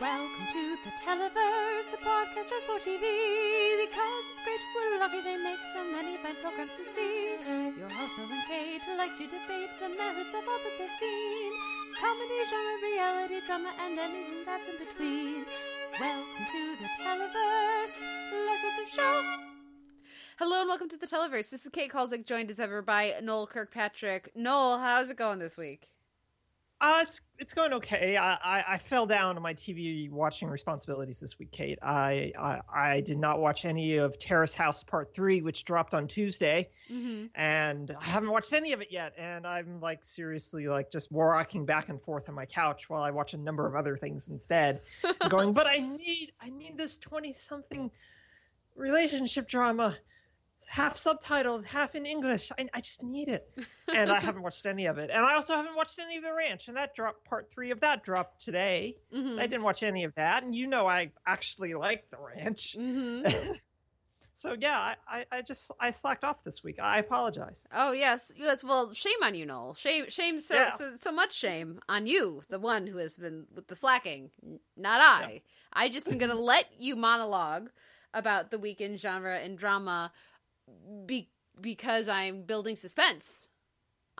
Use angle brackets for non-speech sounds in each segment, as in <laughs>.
Welcome to the Televerse, the podcast just for TV. Because it's great, we're lucky they make so many fine programs to see. Your host, Noel and Kate, to like to debate the merits of all that they've seen. Comedy, genre, reality, drama, and anything that's in between. Welcome to the Televerse. Let's the show. Hello and welcome to the Televerse. This is Kate Kulzick, joined as ever by Noel Kirkpatrick. Noel, how's it going this week? Uh, it's it's going okay. I, I, I fell down on my TV watching responsibilities this week, Kate. I, I I did not watch any of Terrace House Part Three, which dropped on Tuesday, Mm-hmm. and I haven't watched any of it yet. And I'm like seriously like just rocking back and forth on my couch while I watch a number of other things instead, <laughs> going. But I need I need this twenty something relationship drama half subtitled, half in English. I, I just need it. And I haven't watched any of it. And I also haven't watched any of The Ranch. And that dropped, part three of that dropped today. Mm-hmm. I didn't watch any of that. And you know, I actually like The Ranch. Mm-hmm. <laughs> so yeah, I, I, just, I slacked off this week. I apologize. Oh yes, yes. Well, shame on you, Noel. Shame, shame. So, Yeah. so, so much shame on you, the one who has been with the slacking, not I. I just am going <laughs> to let you monologue about the weekend genre and drama, be because I'm building suspense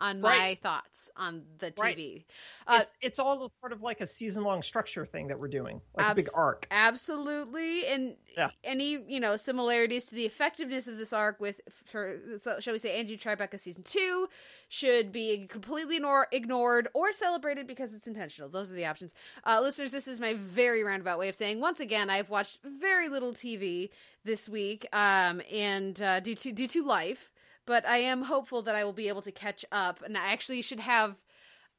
on my thoughts on the Right. TV. Uh, it's, it's all sort of like a season long structure thing that we're doing, like a big arc. Absolutely, and Yeah. any you know similarities to the effectiveness of this arc with, for so- shall we say, Angie Tribeca season two should be completely ignore, ignored or celebrated because it's intentional. Those are the options, uh, listeners. This is my very roundabout way of saying once again I've watched very little TV this week, um, and uh, due to due to life, but I am hopeful that I will be able to catch up, and I actually should have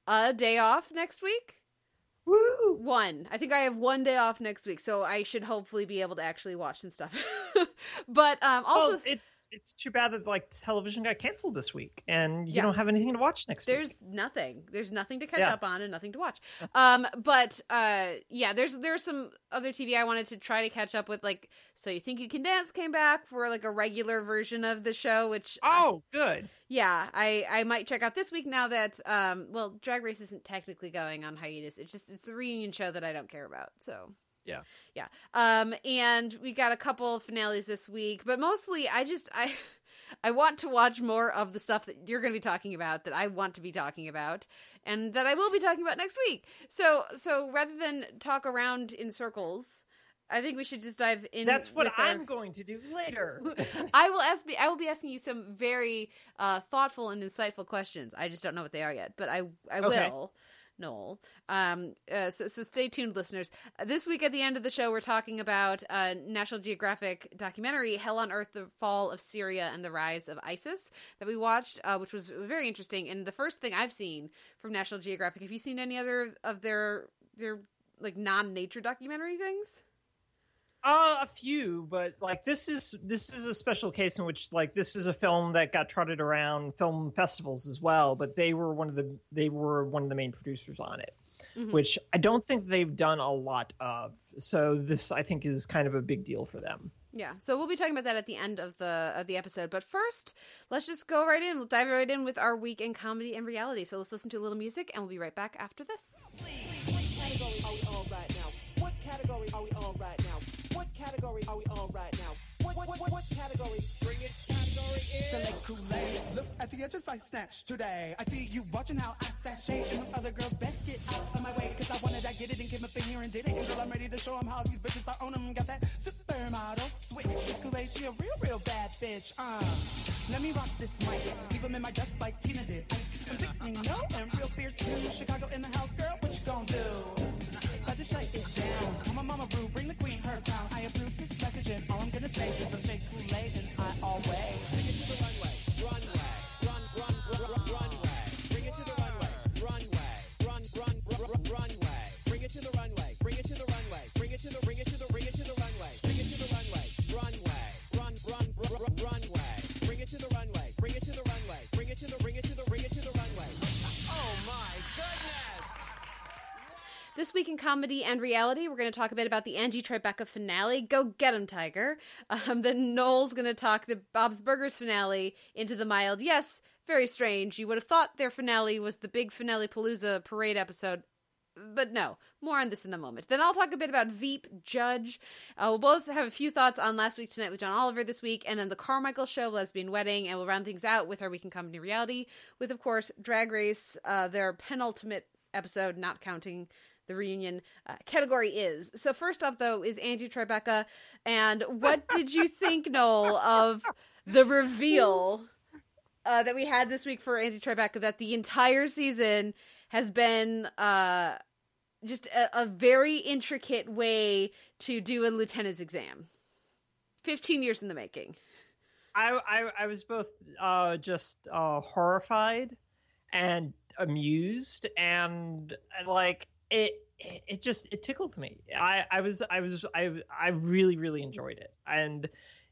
a day off next week Woo! one. I think I have one day off next week, so I should hopefully be able to actually watch some stuff. <laughs> but um also oh, it's it's too bad that like television got canceled this week, and you Yeah. don't have anything to watch next week. there's nothing. There's nothing to catch Yeah. up on and nothing to watch. Um but uh yeah, there's there's some other TV I wanted to try to catch up with like So You Think You Can Dance came back for like a regular version of the show which Oh, good. Yeah, I I might check out this week now that um well Drag Race isn't technically going on hiatus. It's just it's the reunion show that I don't care about. So Yeah. yeah. Um and we got a couple finales this week, but mostly I just I <laughs> I want to watch more of the stuff that you're going to be talking about that I want to be talking about and that I will be talking about next week. So so rather than talk around in circles, I think we should just dive in. That's what I'm going to do later. <laughs> I will ask. I will be asking you some very uh, thoughtful and insightful questions. I just don't know what they are yet, but I I Okay. will. Noel. Um, uh, so, so stay tuned, listeners. This week at the end of the show, we're talking about uh, National Geographic documentary "Hell on Earth: The Fall of Syria and the Rise of ISIS" that we watched, uh, which was very interesting. And the first thing I've seen from National Geographic. Have you seen any other of their their like non-nature documentary things? Uh, a few, but like this is this is a special case in which like this is a film that got trotted around film festivals as well, but they were one of the they were one of the main producers on it, Mhm. which I don't think they've done a lot of. So this I think is kind of a big deal for them. Yeah, so we'll be talking about that at the end of the of the episode. But first, let's just go right in. We'll dive right in with our week in comedy and reality. So let's listen to a little music, and we'll be right back after this. category are we on right now? What category are we category are we on right now? What, what, what, what category? Bring it category in. Select Couleé. Look at the edges I snatched today. I see you watching how I sashay and them other girls best get out of my way. Cause I wanted, I get it and came up in here and did it. And girl, I'm ready to show them how these bitches I own them. Got that supermodel switch. This Couleé, she a real, real bad bitch. Uh, let me rock this mic. Leave them in my dust like Tina did. I'm sickening, no, and real fierce too. Chicago in the house, girl, what you gon' do? To shut it down. On, mama brew, bring the queen her crown. I approve this message and all I'm gonna say is I'm Shea Couleé and I always. This week in comedy and reality, we're going to talk a bit about the Angie Tribeca finale. Go get him, Tiger. <laughs> Um, then Noel's going to talk the Bob's Burgers finale into the mild. Yes, very strange. You would have thought their finale was the big finale Palooza parade episode. but no, more on this in a moment. Then I'll talk a bit about Veep Judge. Uh, we'll both have a few thoughts on Last Week Tonight with John Oliver this week, and then the Carmichael Show, Lesbian Wedding, and we'll round things out with our Week in Comedy Reality, with, of course, Drag Race, uh, their penultimate episode, not counting the reunion uh, category is. So first up, though, is Angie Tribeca. And what did you think, Noel, of the reveal uh, that we had this week for Angie Tribeca that the entire season has been uh, just a, a very intricate way to do a lieutenant's exam. 15 years in the making. I, I I was both uh, just uh, horrified and amused, and uh, like it it just it tickled me. I I was I was I I really really enjoyed it, and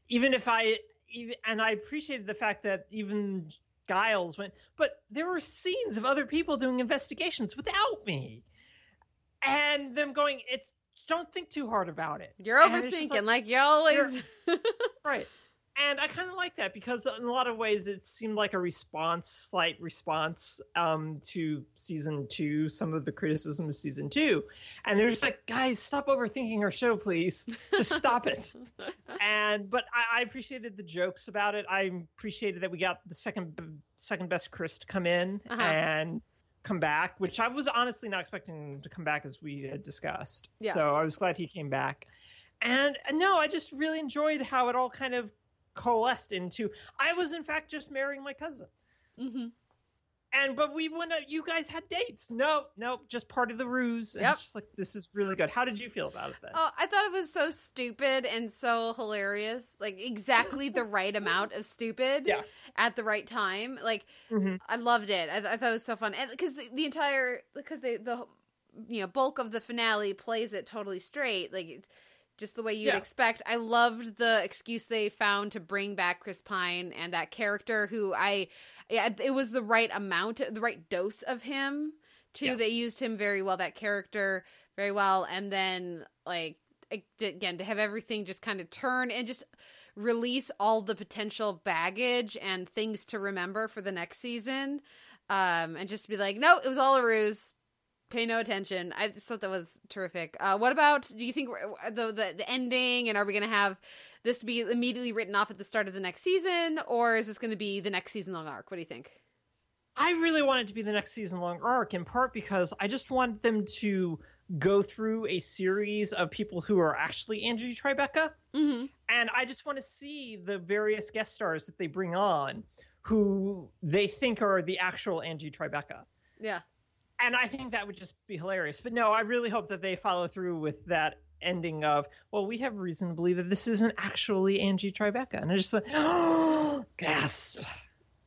even if I even and I appreciated the fact that even Geils went, but there were scenes of other people doing investigations without me, and them going, it's don't think too hard about it. You're overthinking, just like, you always. <laughs> right and i kind of like that because in a lot of ways it seemed like a response slight response um to season two some of the criticism of season two. And they're just like guys stop overthinking our show please. Just stop it. <laughs> And but I, I appreciated the jokes about it. I appreciated that we got the second second best chris to come in Uh-huh. and come back which i was honestly not expecting him to come back as we had discussed. Yeah. so i was glad he came back. And no i just really enjoyed how it all kind of coalesced into i was in fact just marrying my cousin hmm and but we went out you guys had dates no no just part of the ruse and Yep. it's just like this is really good how did you feel about it then Oh, I thought it was so stupid and so hilarious. Like exactly the right amount of stupid Yeah. at the right time. Like Mhm. I loved it. I, I thought it was so fun, and because the, the entire because the the you know bulk of the finale plays it totally straight, like it's just the way you'd Yeah. expect. I loved the excuse they found to bring back Chris Pine and that character who I yeah, it was the right amount, the right dose of him. Too, Yeah. they used him very well. That character very well, and then like again to have everything just kind of turn and just release all the potential baggage and things to remember for the next season um and just be like no it was all a ruse pay no attention. I just thought that was terrific. Uh what about do you think the the, the ending and are we gonna have this be immediately written off at the start of the next season or is this gonna be the next season long arc? What do you think? I really want it to be the next season long arc, in part because I just want them to go through a series of people who are actually Angie Tribeca. mm-hmm. And I just want to see the various guest stars that they bring on who they think are the actual Angie Tribeca. yeah And I think that would just be hilarious. But no, I really hope that they follow through with that ending of, well, we have reason to believe that this isn't actually Angie Tribeca. And I just like, oh, <gasps> gasp.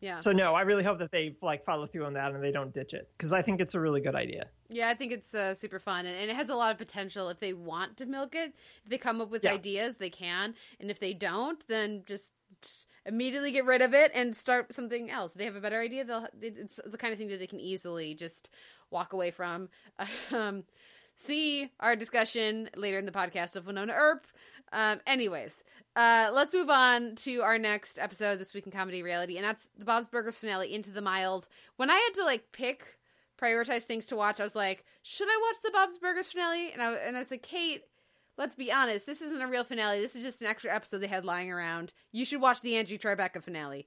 yeah So no, I really hope that they like follow through on that and they don't ditch it because I think it's a really good idea. Yeah, I think it's uh, super fun, and, and it has a lot of potential. If they want to milk it, if they come up with Yeah. ideas, they can, and if they don't, then just, immediately get rid of it and start something else. They have a better idea. They'll. It's the kind of thing that they can easily just walk away from. <laughs> Um, see our discussion later in the podcast of Wynonna Earp. Um, anyways, uh, let's move on to our next episode of this week in comedy reality, and that's the Bob's Burgers finale, Into the Mild. When I had to like pick prioritize things to watch, I was like, should I watch the Bob's Burgers finale? And I and I was like, Kate, let's be honest, this isn't a real finale. This is just an extra episode they had lying around. You should watch the Angie Tribeca finale.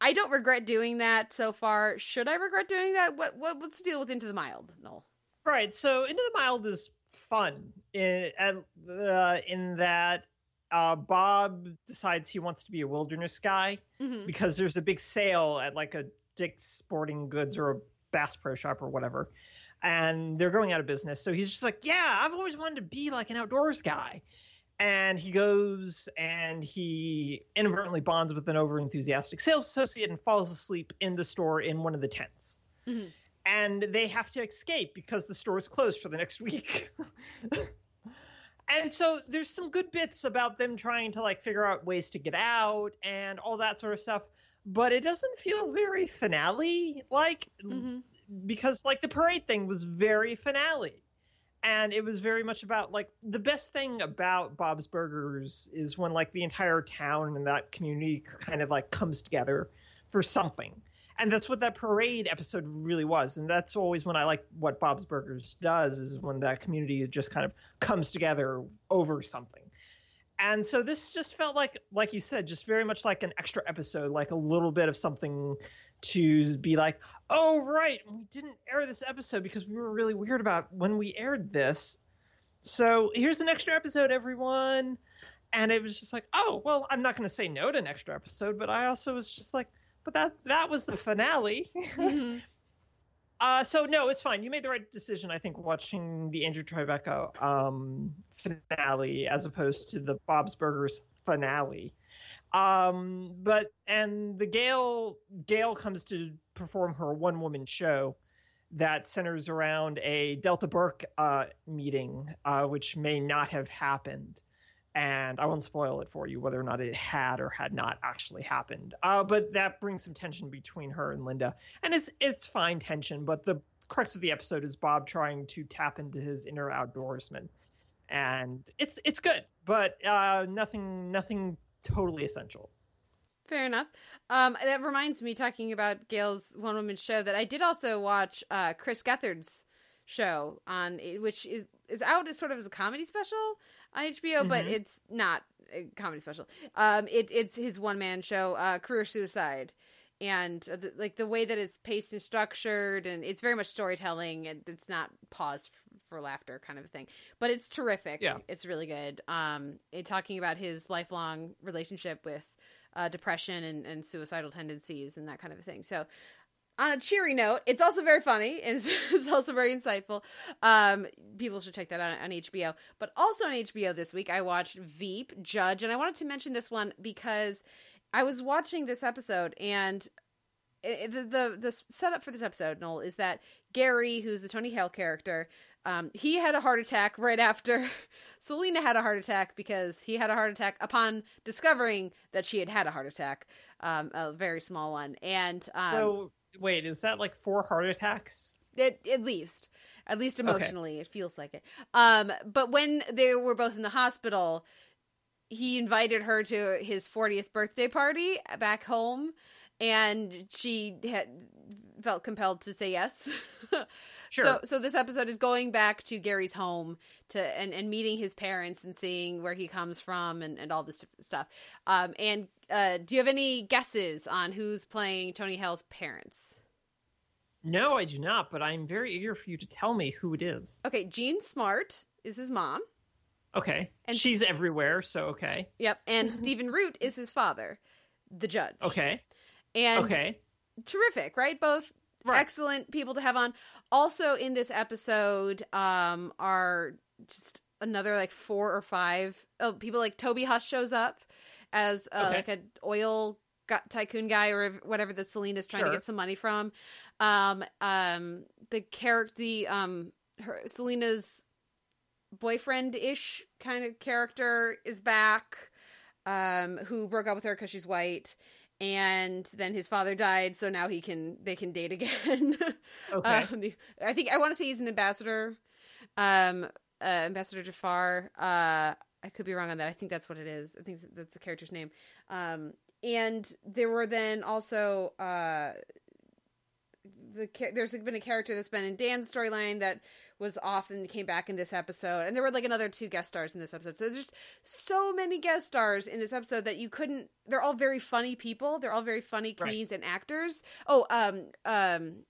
I don't regret doing that so far. Should I regret doing that? What what what's the deal with Into the Mild? No. Right. So Into the Mild is fun in uh, in that uh, Bob decides he wants to be a wilderness guy hmm because there's a big sale at like a Dick's Sporting Goods or a Bass Pro Shop or whatever, and they're going out of business. So he's just like, yeah, I've always wanted to be like an outdoors guy. And he goes and he inadvertently bonds with an overenthusiastic sales associate and falls asleep in the store in one of the tents. Mhm. And they have to escape because the store is closed for the next <laughs> week. and so there's some good bits about them trying to like figure out ways to get out and all that sort of stuff but it doesn't feel very finale like hmm because like the parade thing was very finale. And it was very much about like the best thing about bob's burgers is when like the entire town and that community kind of like comes together for something. And that's what that parade episode really was. And that's always when i like what bob's burgers does is when that community just kind of comes together over something. And so this just felt like like you said just very much like an extra episode like a little bit of something to be like oh right we didn't air this episode because we were really weird about when we aired this so here's an extra episode everyone and it was just like oh well i'm not going to say no to an extra episode but i also was just like but that that was the finale <laughs> Mhm. uh, so no, it's fine. You made the right decision, I think, watching the Andrew Tribeca um, finale as opposed to the Bob's Burgers finale. Um, but and the Gayle Gayle comes to perform her one woman show that centers around a Delta Burke uh, meeting, uh, which may not have happened. And I won't spoil it for you whether or not it had or had not actually happened. Uh, but that brings some tension between her and Linda, and it's it's fine tension. But the crux of the episode is Bob trying to tap into his inner outdoorsman, and it's it's good, but uh, nothing nothing totally essential. Fair enough. Um, that reminds me, talking about Gayle's one woman show, that I did also watch uh, Chris Gethard's show on which is is out as sort of as a comedy special on HBO, but Mhm. it's not a comedy special. Um, it it's his one man show, uh, Career Suicide, and the, like the way that it's paced and structured, and it's very much storytelling. and It's not pause f- for laughter kind of a thing, but it's terrific. Yeah. it's really good. Um, it, talking about his lifelong relationship with uh, depression and, and suicidal tendencies and that kind of thing. So, on a cheery note, it's also very funny <laughs> and it's, it's also very insightful. Um, people should check that out on HBO. But also on HBO this week, I watched Veep Judge, and I wanted to mention this one because I was watching this episode and. it- the, the the setup for this episode, Noel, is that Gary, who's the Tony Hale character, um, he had a heart attack right after <laughs> Selina had a heart attack because he had a heart attack upon discovering that she had had a heart attack, um, a very small one, and um, so wait, is that like four heart attacks? at, at least at least Okay. emotionally it feels like it um but when they were both in the hospital he invited her to his 40th birthday party back home and she had felt compelled to say yes <laughs> Sure. so so this episode is going back to gary's home to and, and meeting his parents and seeing where he comes from and, and all this stuff um and uh do you have any guesses on who's playing tony hale's parents no, I do not. But I'm very eager for you to tell me who it is. Okay, Jean Smart is his mom. Okay, And- she's everywhere, so okay, Yep, and Stephen Root is his father, the judge. okay, and okay. terrific, right? Both Right. excellent people to have on. Also in this episode, um, are just another like four or five oh, people. Like Toby Huss shows up as uh, Okay. like an oil gu- tycoon guy or whatever that is trying to get some money from. Um, um, the character, the um, her Selina's boyfriend ish kind of character is back. Um, who broke up with her because she's white, and then his father died, so now he can they can date again. <laughs> Okay. Um, I think I want to say he's an ambassador, um, uh, Ambassador Jafar. Uh, I could be wrong on that. I think that's what it is. I think that's the character's name. Um, and there were then also uh, the there's been a character that's been in Dan's storyline that was off and came back in this episode, and there were like another two guest stars in this episode. So there's just so many guest stars in this episode that you couldn't. They're all very funny people. They're all very funny Right. comedians and actors. Oh, um, um,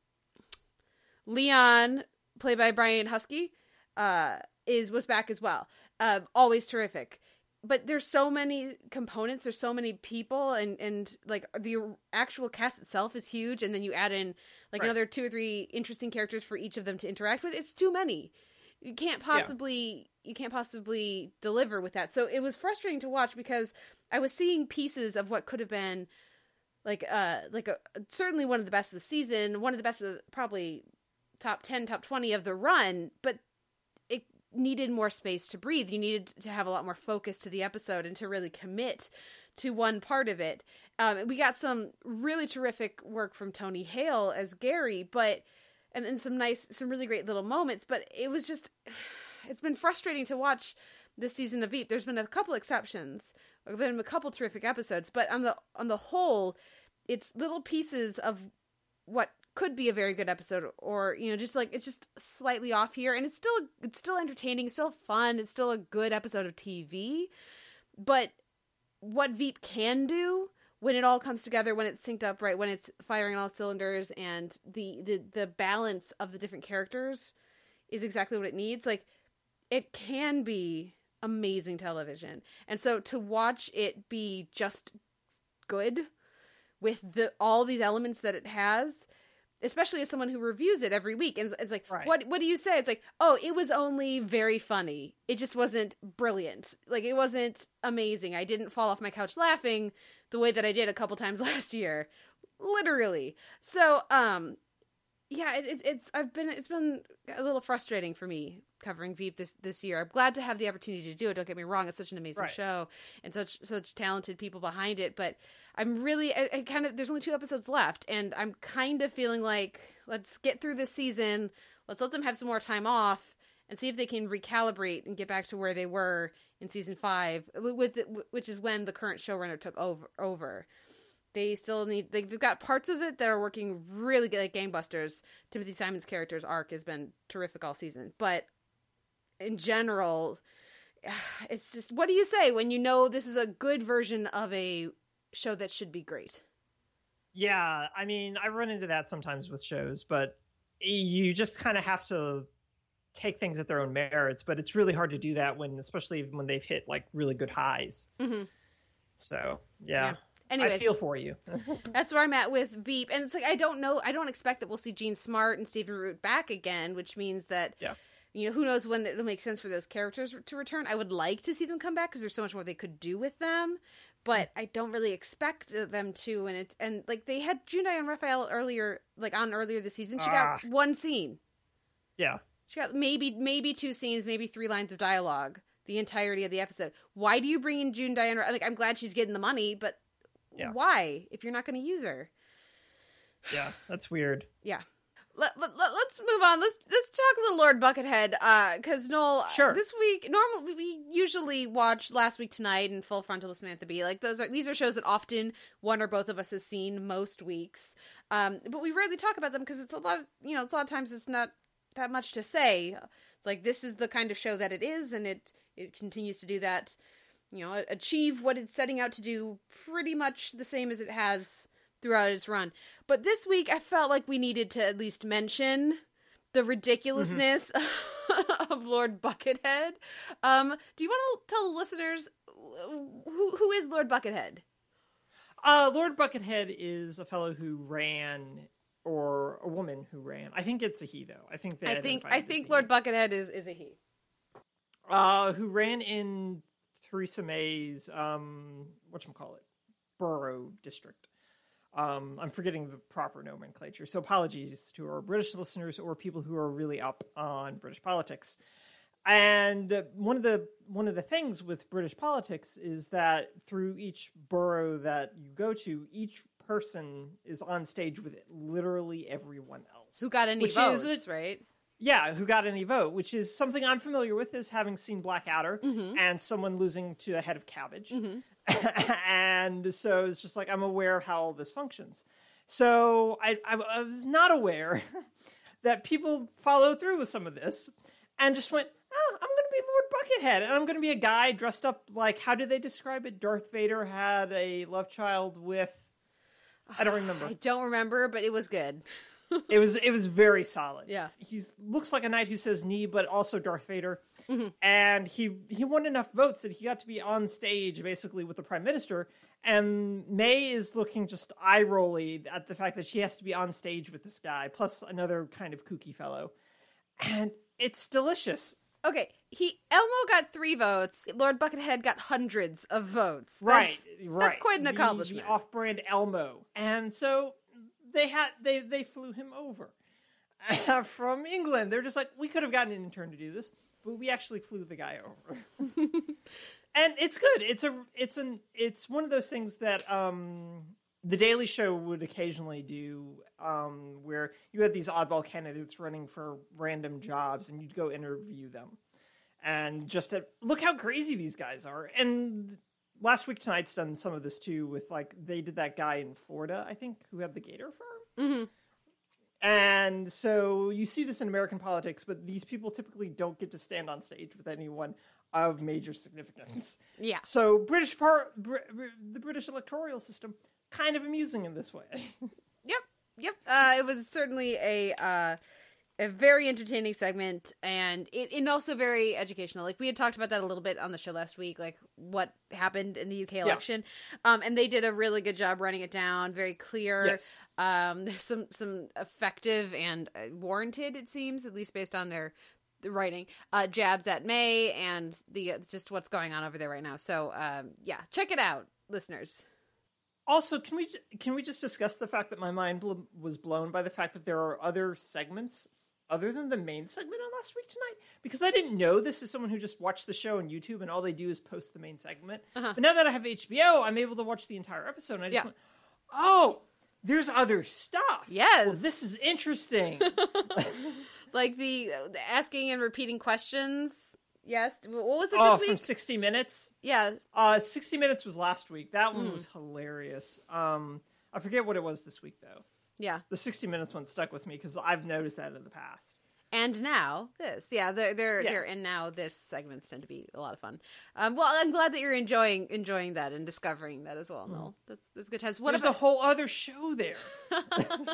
Leon, played by Brian Huskey, uh, is was back as well. Uh, always terrific. But there's so many components. There's so many people, and and like the actual cast itself is huge. And then you add in like Right. another two or three interesting characters for each of them to interact with. It's too many. You can't possibly you can't possibly deliver with that. So it was frustrating to watch because I was seeing pieces of what could have been like uh like a certainly one of the best of the season, one of the best of the, probably top 10 top 20 of the run but needed more space to breathe you needed to have a lot more focus to the episode and to really commit to one part of it um, we got some really terrific work from tony hale as gary but and then some nice some really great little moments but it was just <sighs> it's been frustrating to watch this season of Veep. There's been a couple exceptions. There've been a couple terrific episodes, but on the on the whole, it's little pieces of what could be a very good episode or you know just like it's just slightly off here and it's still it's still entertaining still fun it's still a good episode of tv but what veep can do when it all comes together when it's synced up right when it's firing all cylinders and the the the balance of the different characters is exactly what it needs like it can be amazing television. And so to watch it be just good with the all these elements that it has especially as someone who reviews it every week and it's, it's like Right. what what do you say? It's like oh it was only very funny. It just wasn't brilliant. Like it wasn't amazing. I didn't fall off my couch laughing the way that i did a couple times <laughs> last year. Literally. So um yeah it, it, it's i've been it's been a little frustrating for me covering veep this this year. I'm glad to have the opportunity to do it. Don't get me wrong it's such an amazing Right. show and such such talented people behind it but i'm really I, I kind of there's only two episodes left and i'm kind of feeling like let's get through this season let's let them have some more time off and see if they can recalibrate and get back to where they were in season five with with which is when the current showrunner took over over they still need they- they've got parts of it that are working really good like gangbusters timothy simon's character's arc has been terrific all season but in general <sighs> it's just what do you say when you know this is a good version of a show that should be great Yeah, I mean, I run into that sometimes with shows, but you just kind of have to take things at their own merits. But it's really hard to do that when, especially when they've hit like really good highs. Mhm. So yeah, anyways I feel for you. That's where I'm at with Veep, and it's like I don't know. I don't expect that we'll see Jean Smart and Stephen Root back again, which means that Yeah. you know who knows when it'll make sense for those characters to return. I would like to see them come back because there's so much more they could do with them, but I don't really expect them to. And it and like they had June Diane and Raphael earlier, like on earlier this season. She got Ah. one scene. yeah, She got maybe maybe two scenes, maybe three lines of dialogue the entirety of the episode. Why do you bring in June Diane? Like I'm glad she's getting the money, but Yeah. why if you're not going to use her? yeah, that's weird. Yeah. Let, let, us move on. Let's let's talk the Lord Buckethead. Uh, because Noel, Sure. this week, normally we usually watch Last Week Tonight and Full Frontal and Samantha Bee. Like those are these are shows that often one or both of us has seen most weeks. Um, but we rarely talk about them because it's a lot. Of, you know, it's a lot of times it's not that much to say. It's like this is the kind of show that it is, and it it continues to do that. You know, achieve what it's setting out to do, pretty much the same as it has throughout its run. But this week, I felt like we needed to at least mention the ridiculousness <laughs> of Lord Buckethead. Um, do you want to tell the listeners who who is Lord Buckethead? Uh, Lord Buckethead is a fellow who ran, or a woman who ran. I think it's a he though. I think they I think I think Lord he. Buckethead is is a he. uh, who ran in Theresa May's um, what call it, borough district. Um, I'm forgetting the proper nomenclature, so apologies to our British listeners or people who are really up on British politics. And one of the one of the things with British politics is that through each borough that you go to, each person is on stage with literally everyone else. Who got any votes? Is, right? Yeah, who got any vote, which is something I'm familiar with, is having seen Blackadder Mm-hmm. and someone losing to a head of cabbage. <laughs> and so it's just like I'm aware of how all this functions. So I, I, I was not aware <laughs> that people follow through with some of this and just went, oh, I'm going to be Lord Buckethead and I'm going to be a guy dressed up like, how did they describe it? Darth Vader had a love child with, I don't remember. <sighs> I don't remember, but it was good. It was it was very solid. Yeah. he looks like a knight who says Ni, but also Darth Vader. Mm-hmm. And he he won enough votes that he got to be on stage basically with the prime minister. And May is looking just eye rolly at the fact that she has to be on stage with this guy, plus another kind of kooky fellow. And it's delicious. Okay, he Elmo got three votes. Lord Buckethead got hundreds of votes. right, That's, right. That's quite an The- accomplishment. The off-brand Elmo, and so they had they they flew him over <laughs> from England. They're just like, we could have gotten an intern to do this, but we actually flew the guy over, <laughs> and it's good. It's a it's an it's one of those things that um the Daily Show would occasionally do, um, where you had these oddball candidates running for random jobs, and you'd go interview them, and just to, look how crazy these guys are. And last week tonight's done some of this too, with like they did that guy in Florida, I think, who had the gator farm. And so you see this in American politics, but these people typically don't get to stand on stage with anyone of major significance. Yeah. So British par- Br- Br- the British electoral system kind of amusing in this way. <laughs> Yep, yep. Uh, it was certainly a uh, a very entertaining segment, and it and also very educational. Like we had talked about that a little bit on the show last week, like what happened in the UK election, um, and they did a really good job running it down, very clear. Yes. Um, there's <laughs> some some effective and uh, warranted, it seems, at least based on their writing uh, jabs at May and the uh, just what's going on over there right now. So um, yeah, check it out, listeners. Also, can we can we just discuss the fact that my mind was blown by the fact that there are other segments other than the main segment on last week tonight? Because I didn't know this is someone who just watched the show on YouTube and all they do is post the main segment. But now that I have HBO, I'm able to watch the entire episode. And I just Yeah. went, oh, there's other stuff. Yes. well, this is interesting. <laughs> <laughs> like the, the asking and repeating questions. Yes. What was it oh, this from 60 Minutes. Yeah. Uh, 60 Minutes was last week. That Mm. one was hilarious. Um, I forget what it was this week though. Yeah. The 60 Minutes one stuck with me because I've noticed that in the past. And now this. Yeah, they're they're Yeah. they're and now this segments tend to be a lot of fun. Um well I'm glad that you're enjoying enjoying that and discovering that as well. No. That's that's good times. What There's about a whole other show there. <laughs>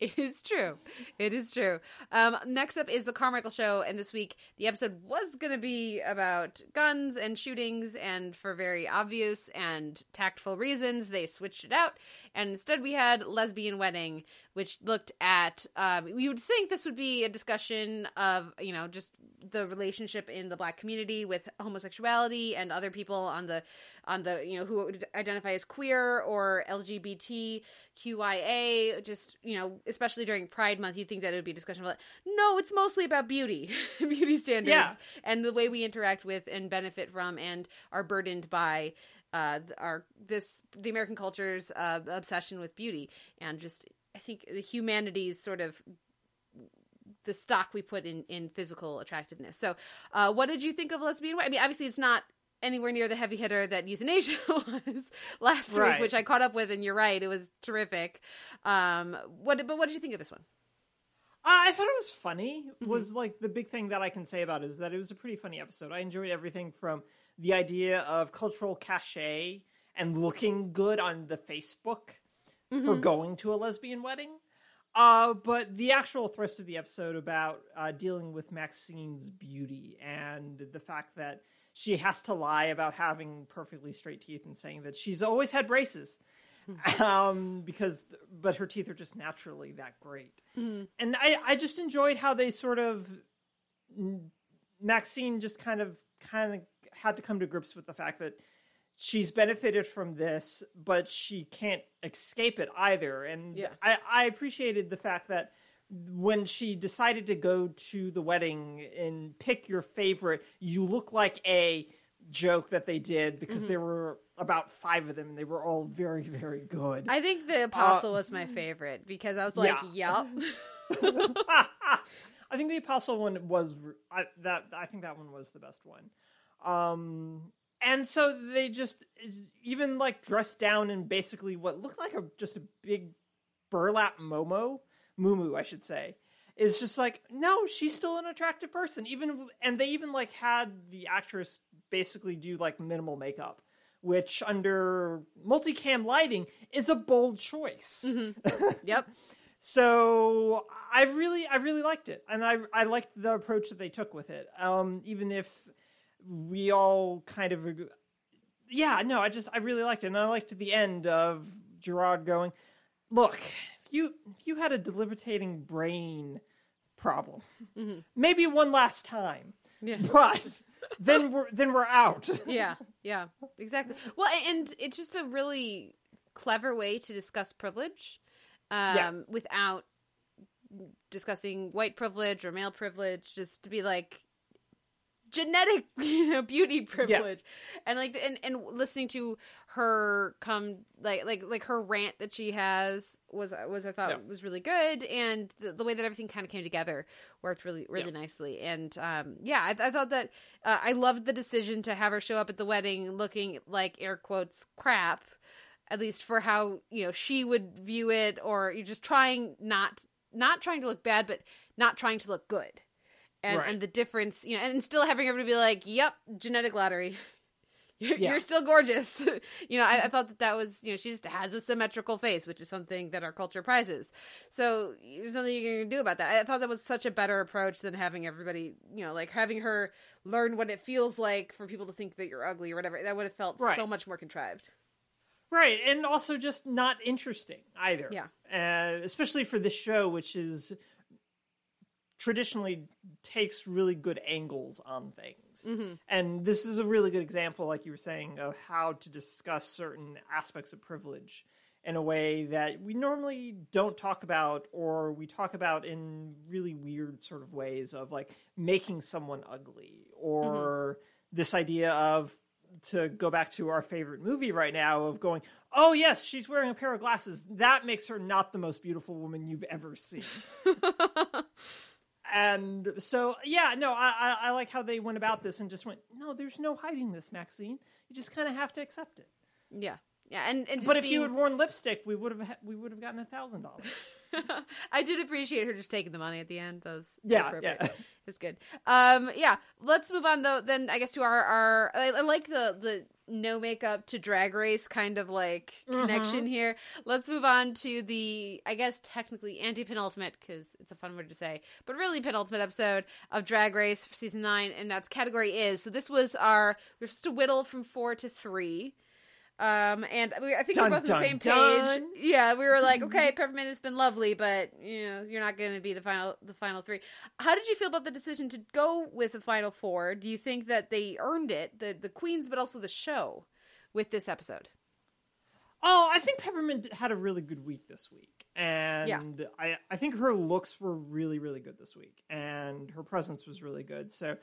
It is true. It is true. Um, next up is the Carmichael Show, and this week the episode was going to be about guns and shootings, and for very obvious and tactful reasons, they switched it out, and instead we had lesbian wedding, which looked at. Um, you would think this would be a discussion of you know just the relationship in the black community with homosexuality and other people on the on the you know who identify as queer or LGBTQIA. Just you know, especially during Pride Month, you'd think that it would be a discussion about. No, it's mostly about beauty, <laughs> beauty standards, Yeah. and the way we interact with and benefit from and are burdened by. Uh, our this the American culture's uh, obsession with beauty and just I think the humanities sort of the stock we put in in physical attractiveness. So, uh, what did you think of lesbian? I mean, obviously, it's not anywhere near the heavy hitter that euthanasia <laughs> was last week, which I caught up with, and you're right, it was terrific. Um, what? But what did you think of this one? Uh, I thought it was funny. Was like the big thing that I can say about it is that it was a pretty funny episode. I enjoyed everything from the idea of cultural cachet and looking good on the Facebook for going to a lesbian wedding. Uh, but the actual thrust of the episode about uh, dealing with Maxine's beauty and the fact that she has to lie about having perfectly straight teeth and saying that she's always had braces. Um, because but her teeth are just naturally that great. And I, I just enjoyed how they sort of Maxine just kind of kind of had to come to grips with the fact that she's benefited from this, but she can't escape it either. And Yeah. I, I appreciated the fact that when she decided to go to the wedding and pick your favorite, you look like a joke that they did because there were about five of them and they were all very, very good. I think the apostle was my favorite because I was like, yeah. "Yup." <laughs> <laughs> I think the apostle one was I, that. I think that one was the best one. Um, and so they just even like dressed down in basically what looked like a just a big burlap momo mumu, I should say. Is just like no, she's still an attractive person. Even and they even like had the actress basically do like minimal makeup, which under multicam lighting is a bold choice. <laughs> yep. So I really, I really liked it, and I, I liked the approach that they took with it. Um, even if we all kind of, ag- yeah, no, I just, I really liked it, and I liked the end of Jerrod going, "Look, if you, if you had a debilitating brain problem, maybe one last time, Yeah. <laughs> but then we're, then we're out." <laughs> yeah, yeah, exactly. Well, and it's just a really clever way to discuss privilege um, Yeah. without discussing white privilege or male privilege. Just to be like genetic, <laughs> you know, beauty privilege, and like, and and listening to her come like like like her rant that she has was was I thought Yeah. was really good, and the, the way that everything kind of came together worked really really Yeah. nicely. And um, yeah, I, I thought that uh, I loved the decision to have her show up at the wedding looking like air quotes crap, at least for how you know she would view it, or you're just trying not not trying to look bad, but not trying to look good. And Right. and the difference, you know, and still having everybody be like, "Yep, genetic lottery." <laughs> You're, Yeah. you're still gorgeous. <laughs> you know, I, I thought that that was, you know, she just has a symmetrical face, which is something that our culture prizes. So there's nothing you can do about that. I thought that was such a better approach than having everybody, you know, like having her learn what it feels like for people to think that you're ugly or whatever. That would have felt Right. so much more contrived. Right, and also just not interesting either. Yeah. uh, especially for this show, which is traditionally takes really good angles on things. Mm-hmm. And this is a really good example, like you were saying, of how to discuss certain aspects of privilege in a way that we normally don't talk about, or we talk about in really weird sort of ways of like making someone ugly, or this idea of to go back to our favorite movie right now of going, oh yes, she's wearing a pair of glasses. That makes her not the most beautiful woman you've ever seen. <laughs> and so yeah, no, I, I I like how they went about this and just went, no, there's no hiding this, Maxine. You just kind of have to accept it. Yeah. Yeah, and, and just But if being, you had worn lipstick, we would have we would have gotten a thousand dollars. <laughs> I did appreciate her just taking the money at the end. That was Yeah, appropriate. yeah. It was good. Um, yeah. Let's move on though. Then I guess to our our I, I like the the no makeup to drag race kind of like connection here. Let's move on to the I guess technically anti penultimate because it's a fun word to say, but really penultimate episode of Drag Race for season nine, and that's category is. So this was our we we're supposed to whittle from four to three. Um, and we, I think Dun, we're both on the same dun. page. Yeah, we were like, <laughs> okay, Peppermint has been lovely, but you know, you're not going to be the final, the final three. How did you feel about the decision to go with the final four? Do you think that they earned it, the the queens, but also the show, with this episode? Oh, I think Peppermint had a really good week this week. And yeah. I, I think her looks were really, really good this week. And her presence was really good. So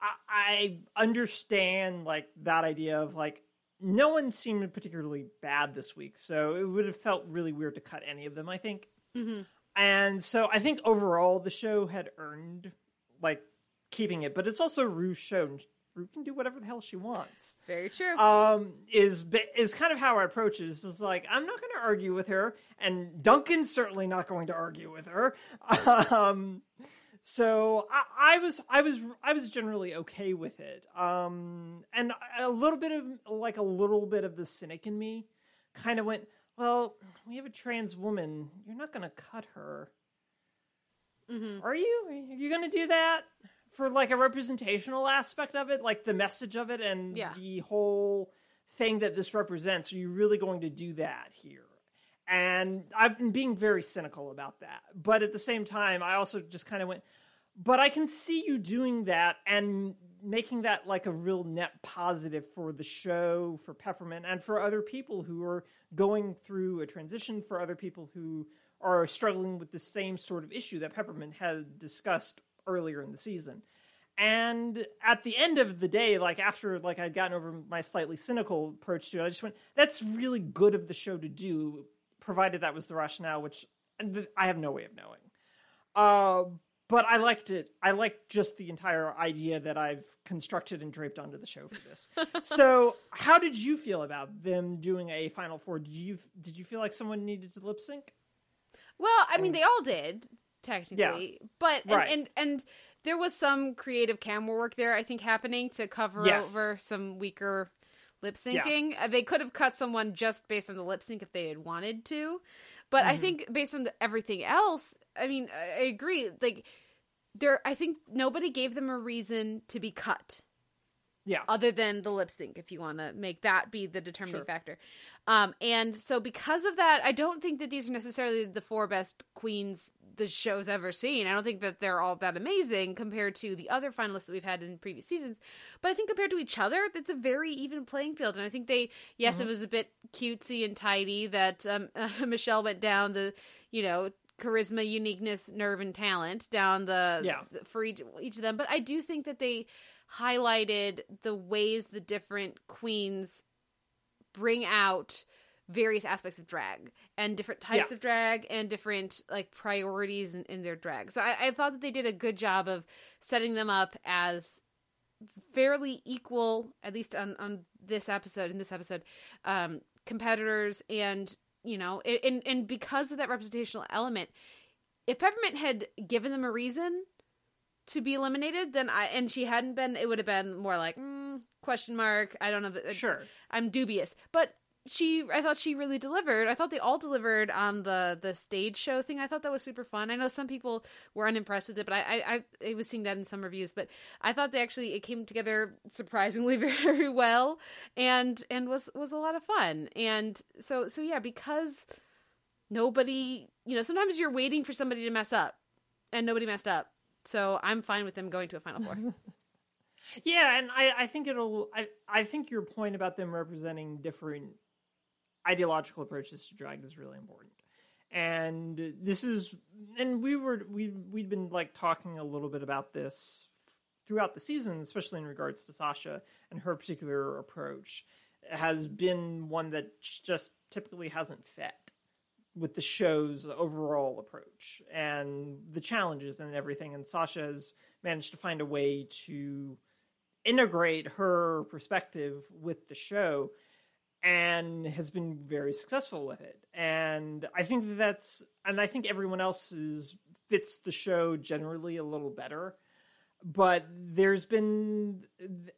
I, I understand like that idea of like no one seemed particularly bad this week. So it would have felt really weird to cut any of them, I think. And so I think overall the show had earned like keeping it, but it's also Ru's show. and Rue can do whatever the hell she wants Very true. um is is kind of how I approach it. It's just like I'm not going to argue with her, and Duncan's certainly not going to argue with her. <laughs> Um, so I, I was I was I was generally okay with it. Um, and a little bit of like a little bit of the cynic in me kind of went, well, we have a trans woman. You're not going to cut her, are you? Are you going to do that? For like a representational aspect of it, like the message of it, and Yeah. the whole thing that this represents. Are you really going to do that here? And I've been being very cynical about that. But at the same time, I also just kind of went, but I can see you doing that and making that like a real net positive for the show, for Peppermint, and for other people who are going through a transition, for other people who are struggling with the same sort of issue that Peppermint had discussed earlier in the season. And at the end of the day, like after like I'd gotten over my slightly cynical approach to it, I just went, "That's really good of the show to do, provided that was the rationale." Which I have no way of knowing. Uh, but I liked it. I liked just the entire idea that I've constructed and draped onto the show for this. <laughs> so, how did you feel about them doing a final four? Did you did you feel like someone needed to lip sync? Well, I mean, they all did technically, but and, Right. and and there was some creative camera work there. I think happening to cover Yes. over some weaker lip syncing. Uh, they could have cut someone just based on the lip sync if they had wanted to, but Mm-hmm. I think based on the, everything else, I mean, I, I agree. Like there, I think nobody gave them a reason to be cut Yeah, other than the lip sync if you want to make that be the determining Sure. factor um and so because of that i don't think that these are necessarily the four best queens the show's ever seen i don't think that they're all that amazing compared to the other finalists that we've had in previous seasons but i think compared to each other it's a very even playing field and i think they yes Mm-hmm. it was a bit cutesy and tidy that um, <laughs> michelle went down the you know charisma uniqueness nerve and talent down the Yeah. for each each of them but i do think that they highlighted the ways the different queens bring out various aspects of drag and different types Yeah. of drag and different like priorities in, in their drag. So I, I thought that they did a good job of setting them up as fairly equal, at least on, on this episode, in this episode, um, competitors and you know, and and because of that representational element, if Peppermint had given them a reason to be eliminated, then I and she hadn't been, it would have been more like mm, question mark. I don't know. that- Sure. I'm dubious, but she I thought she really delivered. I thought they all delivered on the the stage show thing. I thought that was super fun. I know some people were unimpressed with it, but I I, I, I was seeing that in some reviews. But I thought they actually it came together surprisingly <laughs> very well, and and was was a lot of fun. And so so yeah, because nobody you know sometimes you're waiting for somebody to mess up, and nobody messed up. So I'm fine with them going to a final four. <laughs> Yeah, and I, I think it'll. I, I think your point about them representing different ideological approaches to drag is really important. And this is, and we were we we'd been like talking a little bit about this throughout the season, especially in regards to Sasha and her particular approach, has been one that just typically hasn't fit with the show's overall approach and the challenges and everything. And Sasha has managed to find a way to integrate her perspective with the show and has been very successful with it. And I think that's, and I think everyone else's fits the show generally a little better. But there's been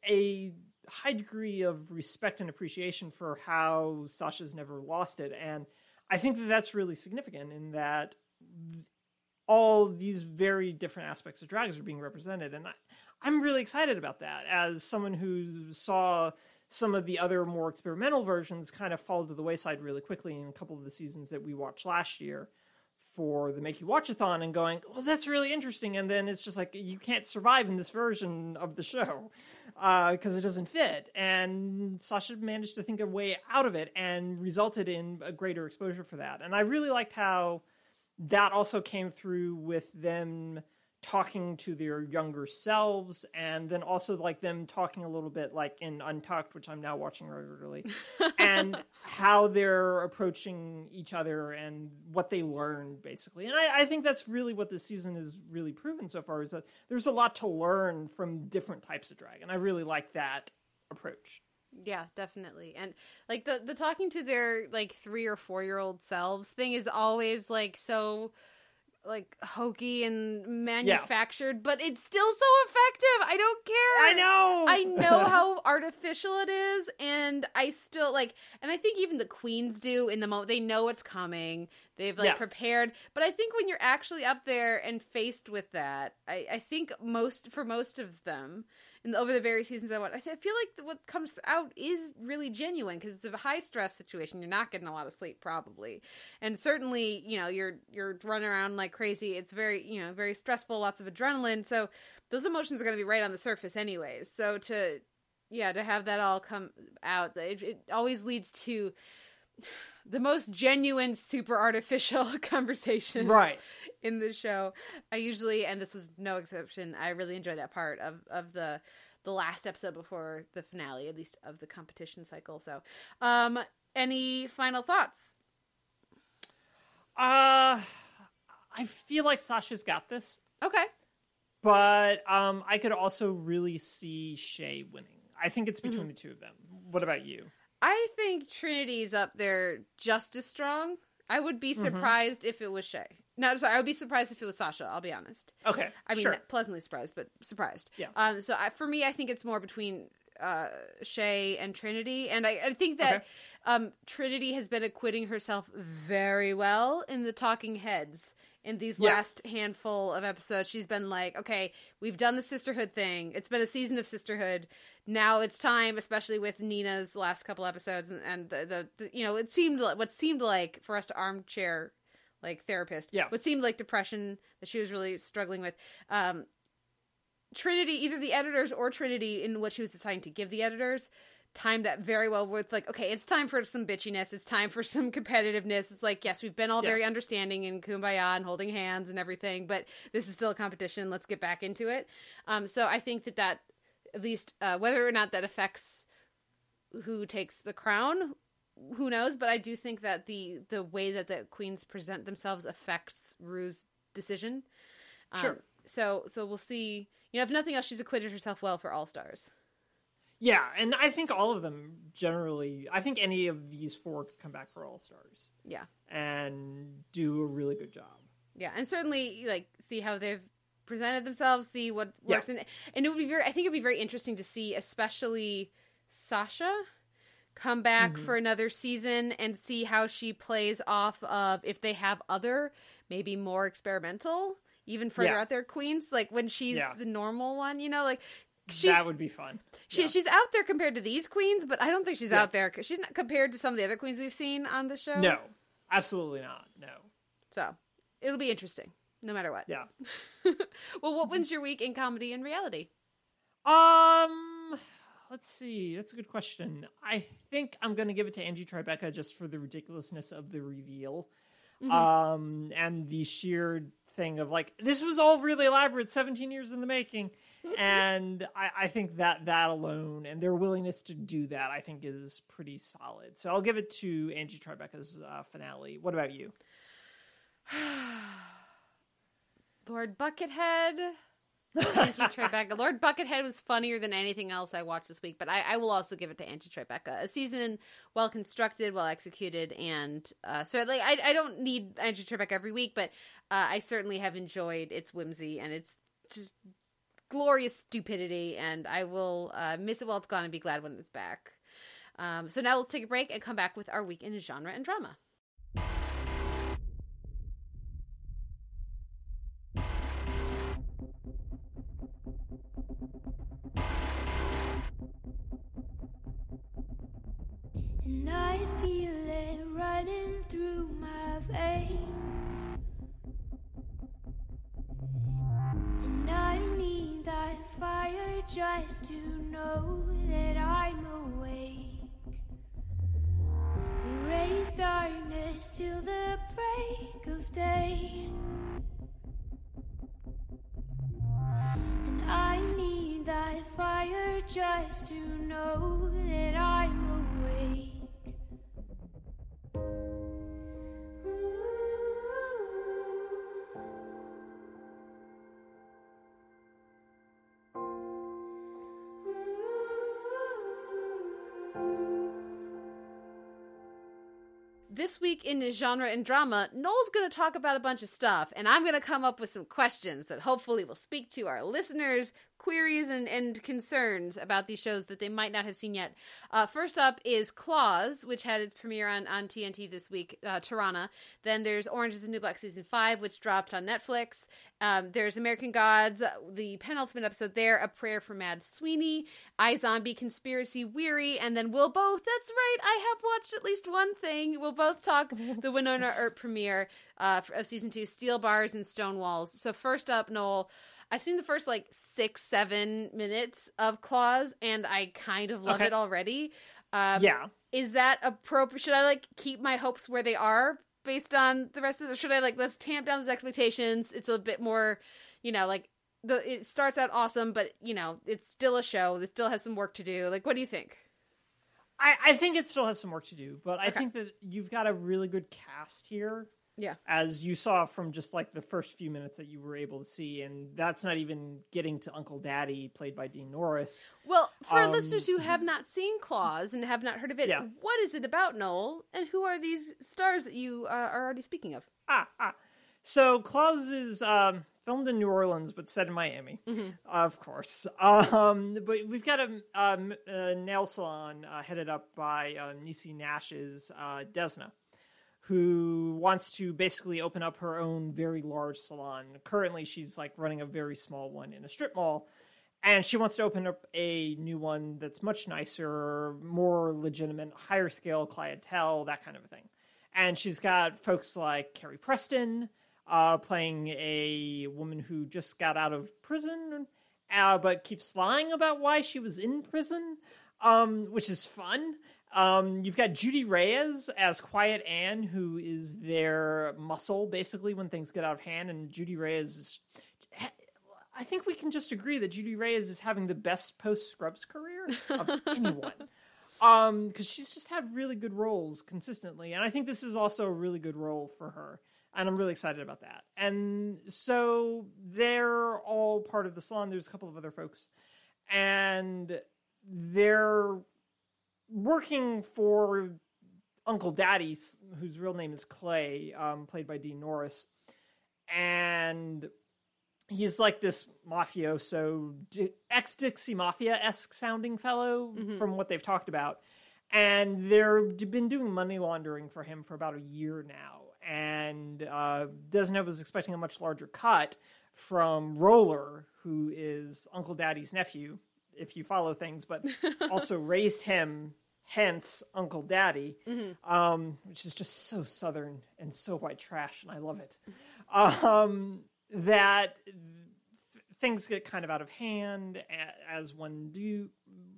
a high degree of respect and appreciation for how Sasha's never lost it. And I think that that's really significant in that all these very different aspects of drags are being represented. And I, I'm really excited about that as someone who saw some of the other more experimental versions kind of fall to the wayside really quickly in a couple of the seasons that we watched last year for the Make You Watchathon and going, well, that's really interesting. And then it's just like, you can't survive in this version of the show uh, because it doesn't fit. And Sasha managed to think a way out of it and resulted in a greater exposure for that. And I really liked how that also came through with them talking to their younger selves and then also like them talking a little bit like in untucked which i'm now watching regularly <laughs> and how they're approaching each other and what they learned basically. And I, I think that's really what this season has really proven so far is that there's a lot to learn from different types of drag and i really like that approach. Yeah, definitely. And like the the talking to their like 3 or 4 year old selves thing is always like so like hokey and manufactured, but it's still so effective. I don't care. i know I know <laughs> how artificial it is, and I still like, and I think even the queens do in the moment. They know what's coming. They've like Yeah. prepared. But I think when you're actually up there and faced with that, I, I think most for most of them, and over the various seasons I watch, I, I feel like what comes out is really genuine because it's a high stress situation. You're not getting a lot of sleep probably, and certainly you know you're you're running around like crazy. It's very you know very stressful, lots of adrenaline. So those emotions are going to be right on the surface anyways. So to yeah to have that all come out, it, it always leads to <sighs> the most genuine, super artificial <laughs> conversation right in the show. I usually, and this was no exception, I really enjoy that part of of the the last episode before the finale, at least of the competition cycle. So, um, any final thoughts? uh i feel like sasha's got this Okay, but um, I could also really see Shea winning. I think it's between the two of them. What about you? I think Trinity's up there just as strong. I would be surprised if it was Shea. No, sorry, I would be surprised if it was Sasha. I'll be honest. Okay, I mean, sure. pleasantly surprised, but surprised. Yeah. Um. So I, for me, I think it's more between uh Shea and Trinity, and I, I think that Okay. um Trinity has been acquitting herself very well in the Talking Heads. In these Yeah. last handful of episodes, she's been like, "Okay, we've done the sisterhood thing. It's been a season of sisterhood. Now it's time, especially with Nina's last couple episodes, and, and the, the, the you know, it seemed like what seemed like for us to armchair like therapist. Yeah. What seemed like depression that she was really struggling with. Um, Trinity, either the editors or Trinity, in what she was deciding to give the editors, timed that very well with like, okay, it's time for some bitchiness. It's time for some <laughs> competitiveness. It's like, yes, we've been all Yeah. very understanding and kumbaya and holding hands and everything, but this is still a competition. Let's get back into it. Um, so I think that that, at least, uh, whether or not that affects who takes the crown, who knows? But I do think that the the way that the queens present themselves affects Ru's decision. Um, Sure. So so we'll see. You know, if nothing else, she's acquitted herself well for All Stars. Yeah, and I think all of them generally. I think any of these four could come back for All Stars Yeah. and do a really good job. Yeah, and certainly like see how they've presented themselves, see what Yeah. works, and and it would be very. I think it'd be very interesting to see, especially Sasha, come back Mm-hmm. for another season and see how she plays off of if they have other, maybe more experimental, even further Yeah. out there queens, like when she's Yeah. the normal one, you know, like. She's, that would be fun. she, yeah. she's out there compared to these queens, but I don't think she's Yeah. out there. Because she's not compared to some of the other queens we've seen on the show. No, absolutely not. No. So it'll be interesting, no matter what. Yeah. <laughs> Well, what wins your week in comedy and reality? Um, let's see. That's a good question. I think I'm going to give it to Angie Tribeca just for the ridiculousness of the reveal, um, and the sheer thing of like this was all really elaborate, 17 years in the making, and I, I think that that alone and their willingness to do that, I think, is pretty solid. So I'll give it to Angie Tribeca's uh, finale. What about you? <sighs> Lord Buckethead. Angie Tribeca. Lord Buckethead was funnier than anything else I watched this week, but I, I will also give it to Angie Tribeca. A season well constructed, well executed, and uh, like I, I don't need Angie Tribeca every week, but uh, I certainly have enjoyed its whimsy and its just glorious stupidity, and I will uh, miss it while it's gone and be glad when it's back. Um, so now let's take a break and come back with our week in genre and drama. And I feel it running through my veins. That fire just to know that I'm awake. Erase darkness till the break of day. And I need that fire just to know that I'm awake. This week in genre and drama, Noel's going to talk about a bunch of stuff, and I'm going to come up with some questions that hopefully will speak to our listeners' queries and, and concerns about these shows that they might not have seen yet. Uh, first up is Claws, which had its premiere on, on TNT this week, uh, Tirana. Then there's Orange is the New Black Season 5, which dropped on Netflix. Um, there's American Gods, the penultimate episode there, A Prayer for Mad Sweeney, iZombie Conspiracy Weary, and then we'll both, that's right, I have watched at least one thing. We'll both talk the Wynonna Earp premiere uh, of season two, Steel Bars and Stone Walls. So, first up, Noel, I've seen the first like six, seven minutes of Claws, and I kind of love Okay. it already. Um, yeah. is that appropriate? Should I like keep my hopes where they are based on the rest of the? Should I like let's tamp down those expectations? It's a bit more, you know, like the it starts out awesome, but you know it's still a show. It still has some work to do. Like, what do you think? I, I think it still has some work to do, but I think that you've got a really good cast here. Yeah. As you saw from just like the first few minutes that you were able to see, and that's not even getting to Uncle Daddy, played by Dean Norris. Well, for Um, listeners who have not seen Claws and have not heard of it, Yeah. what is it about, Noel? And who are these stars that you uh, are already speaking of? Ah, ah. So Claws is um, filmed in New Orleans, but set in Miami, of course. Um, but we've got a, um, a nail salon uh, headed up by uh, Niecy Nash's uh, Desna, who wants to basically open up her own very large salon. Currently, she's like running a very small one in a strip mall. And she wants to open up a new one that's much nicer, more legitimate, higher scale clientele, that kind of a thing. And she's got folks like Carrie Preston uh, playing a woman who just got out of prison, uh, but keeps lying about why she was in prison, um, which is fun. Um, you've got Judy Reyes as Quiet Anne, who is their muscle basically when things get out of hand. And Judy Reyes is I think we can just agree that Judy Reyes is having the best post Scrubs career of <laughs> anyone. Um, because she's just had really good roles consistently, and I think this is also a really good role for her, and I'm really excited about that. And so they're all part of the salon. There's a couple of other folks, and they're working for Uncle Daddy, whose real name is Clay, um, played by Dean Norris and he's like this mafioso, ex Dixie Mafia esque sounding fellow from what they've talked about. And they've been doing money laundering for him for about a year now. And uh, Desenov was expecting a much larger cut from Roller, who is Uncle Daddy's nephew, if you follow things, but <laughs> also raised him, hence Uncle Daddy, um, which is just so southern and so white trash, and I love it. Um, that th- things get kind of out of hand a- as one do,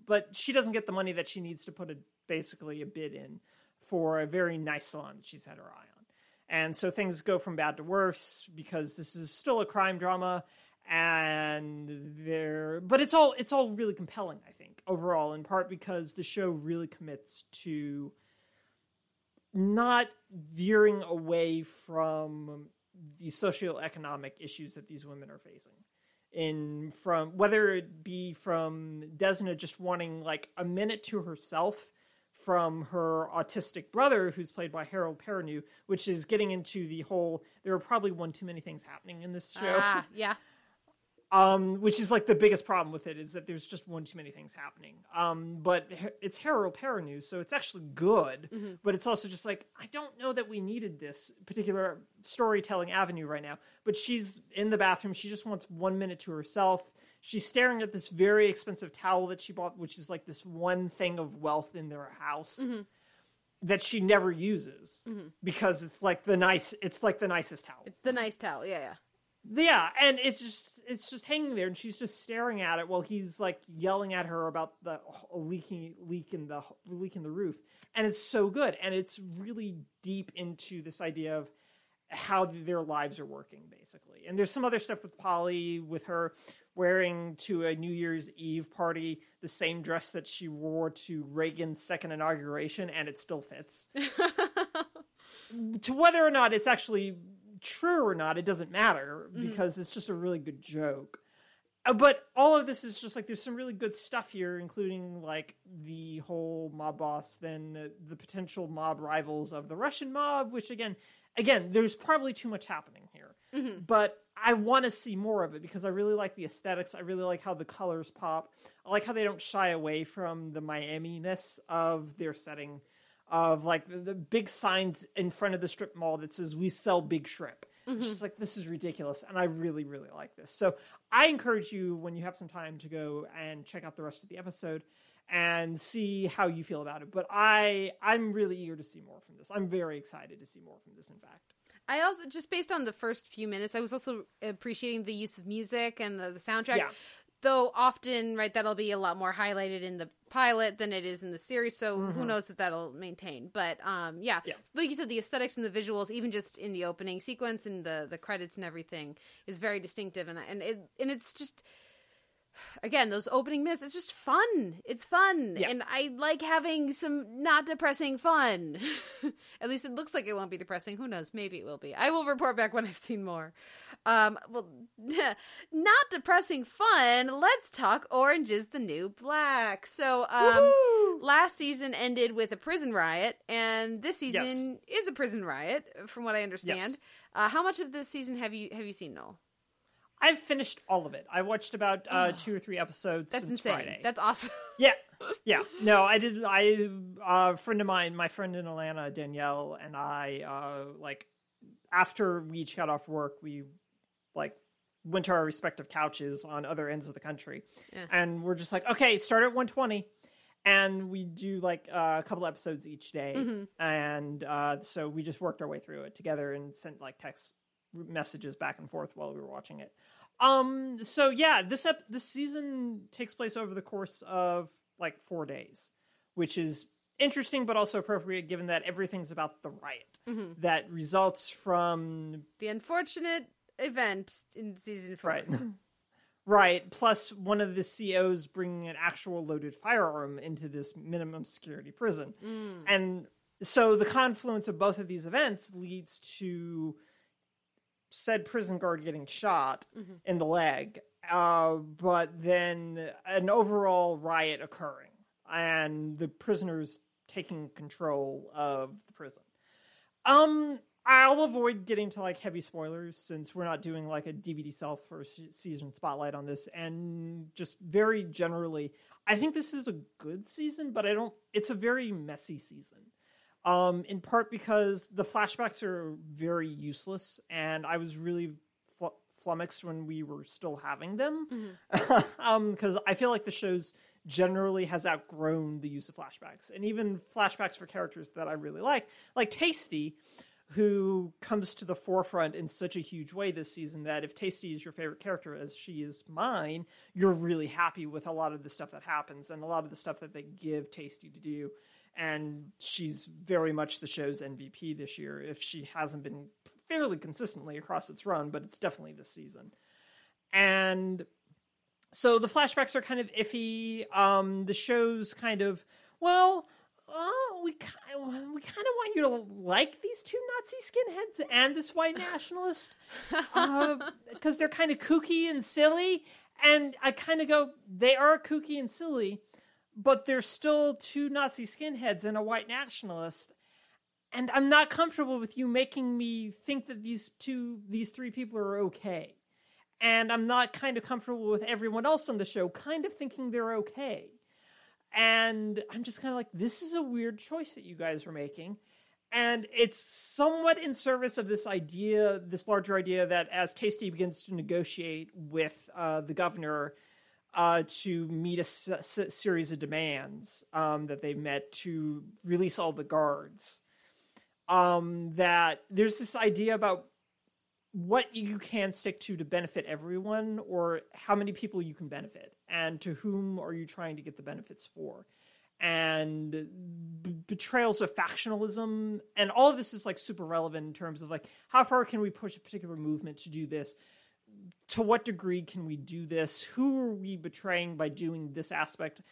but she doesn't get the money that she needs to put a basically a bid in for a very nice salon that she's had her eye on. And so things go from bad to worse because this is still a crime drama and there but it's all it's all really compelling I think overall in part because the show really commits to not veering away from the socioeconomic issues that these women are facing in from whether it be from Desna just wanting like a minute to herself from her autistic brother who's played by Harold Perrineau which is getting into the whole there are probably one too many things happening in this show Ah, yeah. <laughs> um, which is like the biggest problem with it is that there's just one too many things happening. Um, but it's Harold Perrineau, so it's actually good. But it's also just like I don't know that we needed this particular storytelling avenue right now. But she's in the bathroom. She just wants one minute to herself. She's staring at this very expensive towel that she bought, which is like this one thing of wealth in their house. That she never uses because it's like the nice, it's like the nicest towel. It's the nice towel. Yeah, yeah. Yeah, and it's just it's just hanging there, and she's just staring at it while he's like yelling at her about the leaking leak in the leak in the roof, and it's so good, and it's really deep into this idea of how their lives are working, basically. And there's some other stuff with Polly, with her wearing to a New Year's Eve party the same dress that she wore to Reagan's second inauguration, and it still fits <laughs> to whether or not it's actually true or not, it doesn't matter because it's just a really good joke. Uh, But all of this is just like there's some really good stuff here, including like the whole mob boss, then uh, the potential mob rivals of the Russian mob, which again, again, there's probably too much happening here. But I want to see more of it because I really like the aesthetics. I really like how the colors pop. I like how they don't shy away from the Miami ness of their setting of like the, the big signs in front of the strip mall that says we sell big shrimp. It's mm-hmm. just like this is ridiculous, and I really, really like this. So I encourage you when you have some time to go and check out the rest of the episode and see how you feel about it. But I, I'm really eager to see more from this. I'm very excited to see more from this. In fact, I also just based on the first few minutes, I was also appreciating the use of music and the, the soundtrack. Yeah. Though often, right, that'll be a lot more highlighted in the pilot than it is in the series. So who knows if that'll maintain? But um, yeah, Mm-hmm. Yeah. So like you said, the aesthetics and the visuals, even just in the opening sequence and the the credits and everything, is very distinctive. And and it and it's just again those opening minutes it's just fun. It's fun. Yeah. and i like having some not depressing fun. <laughs> At least it looks like it won't be depressing. Who knows? Maybe it will be. I will report back when i've seen more. Um well <laughs> not depressing fun. Let's talk orange is the new black. So um last season ended with a prison riot and this season is a prison riot from what i understand. Yes. uh, how much of this season have you have you seen noel I've finished all of it. I watched about uh, two or three episodes that's since insane Friday. that's awesome <laughs> Yeah, yeah. No, I did. I uh, a friend of mine, my friend in Atlanta, Danielle, and I, uh, like after we each got off work, we like went to our respective couches on other ends of the country, Yeah. and we're just like, okay, start at one twenty. And we do like uh, a couple episodes each day, and uh, so we just worked our way through it together and sent like text messages back and forth while we were watching it. Um. So yeah, this ep- this season takes place over the course of like four days, which is interesting but also appropriate given that everything's about the riot that results from the unfortunate event in season four. right, <laughs> right. Plus, one of the COs bringing an actual loaded firearm into this minimum security prison, and so the confluence of both of these events leads to said prison guard getting shot in the leg, uh, but then an overall riot occurring and the prisoners taking control of the prison. Um, I'll avoid getting to like heavy spoilers since we're not doing like a DVD self first season spotlight on this. And just very generally, I think this is a good season, but I don't. It's a very messy season. Um, in part because the flashbacks are very useless, and I was really fl- flummoxed when we were still having them. <laughs> um, because I feel like the show's generally has outgrown the use of flashbacks, and even flashbacks for characters that I really like, like Tasty who comes to the forefront in such a huge way this season that if Tasty is your favorite character, as she is mine, you're really happy with a lot of the stuff that happens and a lot of the stuff that they give Tasty to do. And she's very much the show's MVP this year, if she hasn't been fairly consistently across its run, but it's definitely this season. And so the flashbacks are kind of iffy. Um, the show's kind of, well, oh, we kind we kind of want you to like these two Nazi skinheads and this white <laughs> nationalist because they're kind of kooky and silly. And I kind of go, they are kooky and silly, but they're still two Nazi skinheads and a white nationalist. And I'm not comfortable with you making me think that these two, these three people are okay. And I'm not kind of comfortable with everyone else on the show kind of thinking they're okay and I'm just kind of like, this is a weird choice that you guys are making. And it's somewhat in service of this idea, this larger idea that as Tasty begins to negotiate with uh, the governor uh, to meet a s- s- series of demands um, that they met to release all the guards, um, that there's this idea about what you can stick to to benefit everyone or how many people you can benefit and to whom are you trying to get the benefits for. And b- betrayals of factionalism and all of this is like super relevant in terms of like how far can we push a particular movement to do this to what degree can we do this? Who are we betraying by doing this aspect?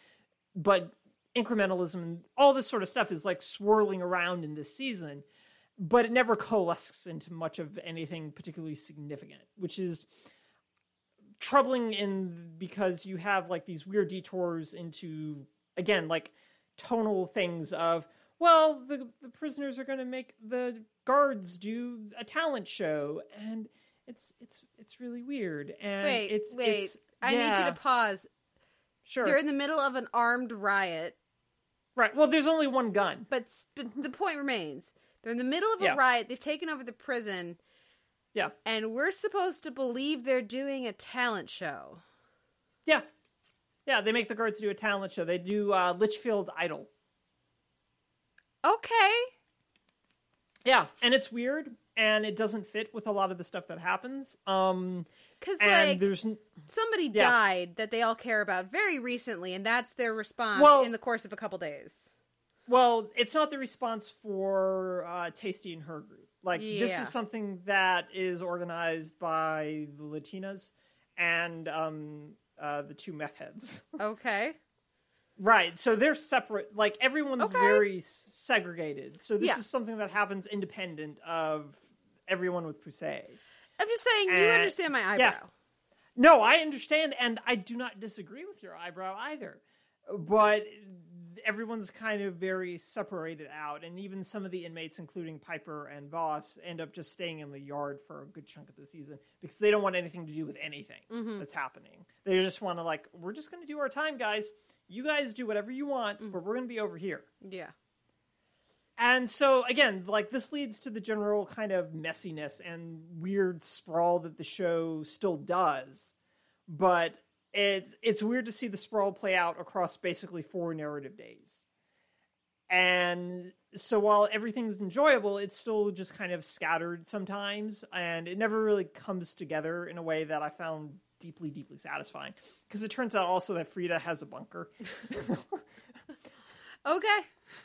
But incrementalism and all this sort of stuff is like swirling around in this season but it never coalesces into much of anything particularly significant which is troubling in because you have like these weird detours into again like tonal things of well the the prisoners are going to make the guards do a talent show and it's it's it's really weird and Wait, it's wait. it's, I need you to pause. sure They're in the middle of an armed riot, right well there's only one gun but, but the point remains. They're in the middle of a Yeah. riot. They've taken over the prison, yeah and we're supposed to believe they're doing a talent show. yeah yeah they make the guards do a talent show they do uh litchfield idol Okay. yeah and it's weird and it doesn't fit with a lot of the stuff that happens um Because, and like, there's n- somebody Yeah. died that they all care about very recently, and that's their response Well- in the course of a couple days. Well, it's not the response for uh, Tasty and her group. Like this is something that is organized by the Latinas and um, uh, the two meth heads. <laughs> Okay. Right. So they're separate. Like everyone's Okay. very segregated. So this Yeah. is something that happens independent of everyone with Poussey. I'm just saying, you Uh, understand my eyebrow. yeah. No, I understand, and I do not disagree with your eyebrow either. But everyone's kind of very separated out, and even some of the inmates, including Piper and Vause, end up just staying in the yard for a good chunk of the season because they don't want anything to do with anything that's happening. They just want to like, we're just going to do our time, guys. You guys do whatever you want, mm. but we're going to be over here. Yeah. And so again, like this leads to the general kind of messiness and weird sprawl that the show still does. But it it's weird to see the sprawl play out across basically four narrative days. And so while everything's enjoyable, it's still just kind of scattered sometimes and it never really comes together in a way that I found deeply deeply satisfying because it turns out also that Frieda has a bunker. <laughs> Okay.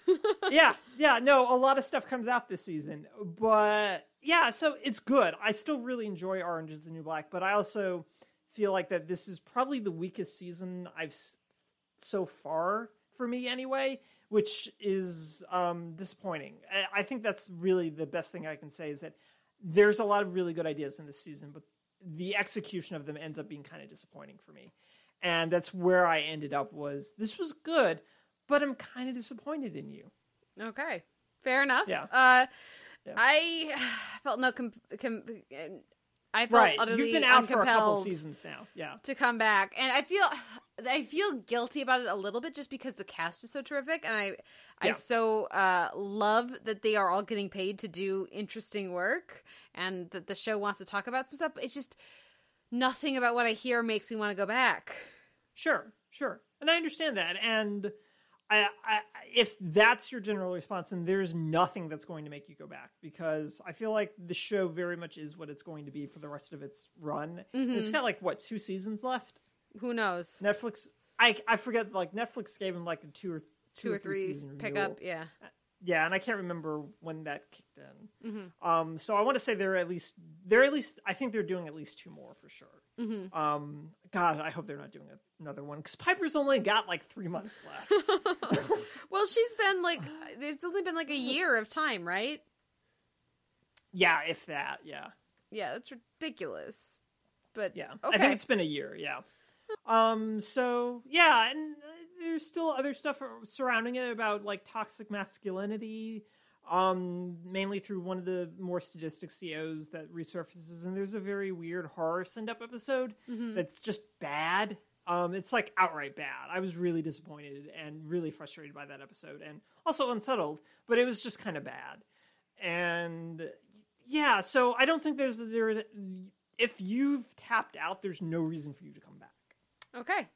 <laughs> yeah, yeah, no, a lot of stuff comes out this season, but yeah, so it's good. I still really enjoy Orange is the New Black, but I also feel like that this is probably the weakest season I've s- so far for me anyway, which is um, disappointing. I, I think that's really the best thing I can say is that there's a lot of really good ideas in this season, but the execution of them ends up being kind of disappointing for me. And that's where I ended up was this was good, but I'm kind of disappointed in you. Okay. Fair enough. Yeah. Uh, I <sighs> felt no com- com- I felt Right. utterly You've been out for a couple seasons now. Yeah. to come back, and I feel <sighs> I feel guilty about it a little bit just because the cast is so terrific, and I I Yeah. so uh, love that they are all getting paid to do interesting work, and that the show wants to talk about some stuff. But it's just nothing about what I hear makes me want to go back. Sure, sure, and I understand that. And I, I, if that's your general response, then there's nothing that's going to make you go back because I feel like the show very much is what it's going to be for the rest of its run. Mm-hmm. It's got like what two seasons left. Who knows? Netflix, I, I forget. Like Netflix gave him like a two or Two or three season pick up, yeah. Yeah, and I can't remember when that kicked in. Mm-hmm. Um, so I want to say they're at least they're at least I think they're doing at least two more for sure. Mm-hmm. Um, God, I hope they're not doing another one because Piper's only got like three months <laughs> left. <laughs> Well, she's been like, <sighs> there's only been like a year of time, right? yeah, if that. Yeah, Yeah, that's ridiculous. But yeah. okay. I think it's been a year. Yeah. Um. So yeah, and uh, there's still other stuff surrounding it about like toxic masculinity. Um, mainly through one of the more sadistic COs that resurfaces, and there's a very weird horror send up episode that's just bad. Um, it's like outright bad. I was really disappointed and really frustrated by that episode, and also unsettled. But it was just kind of bad, and yeah. So I don't think there's there. If you've tapped out, there's no reason for you to come back. okay.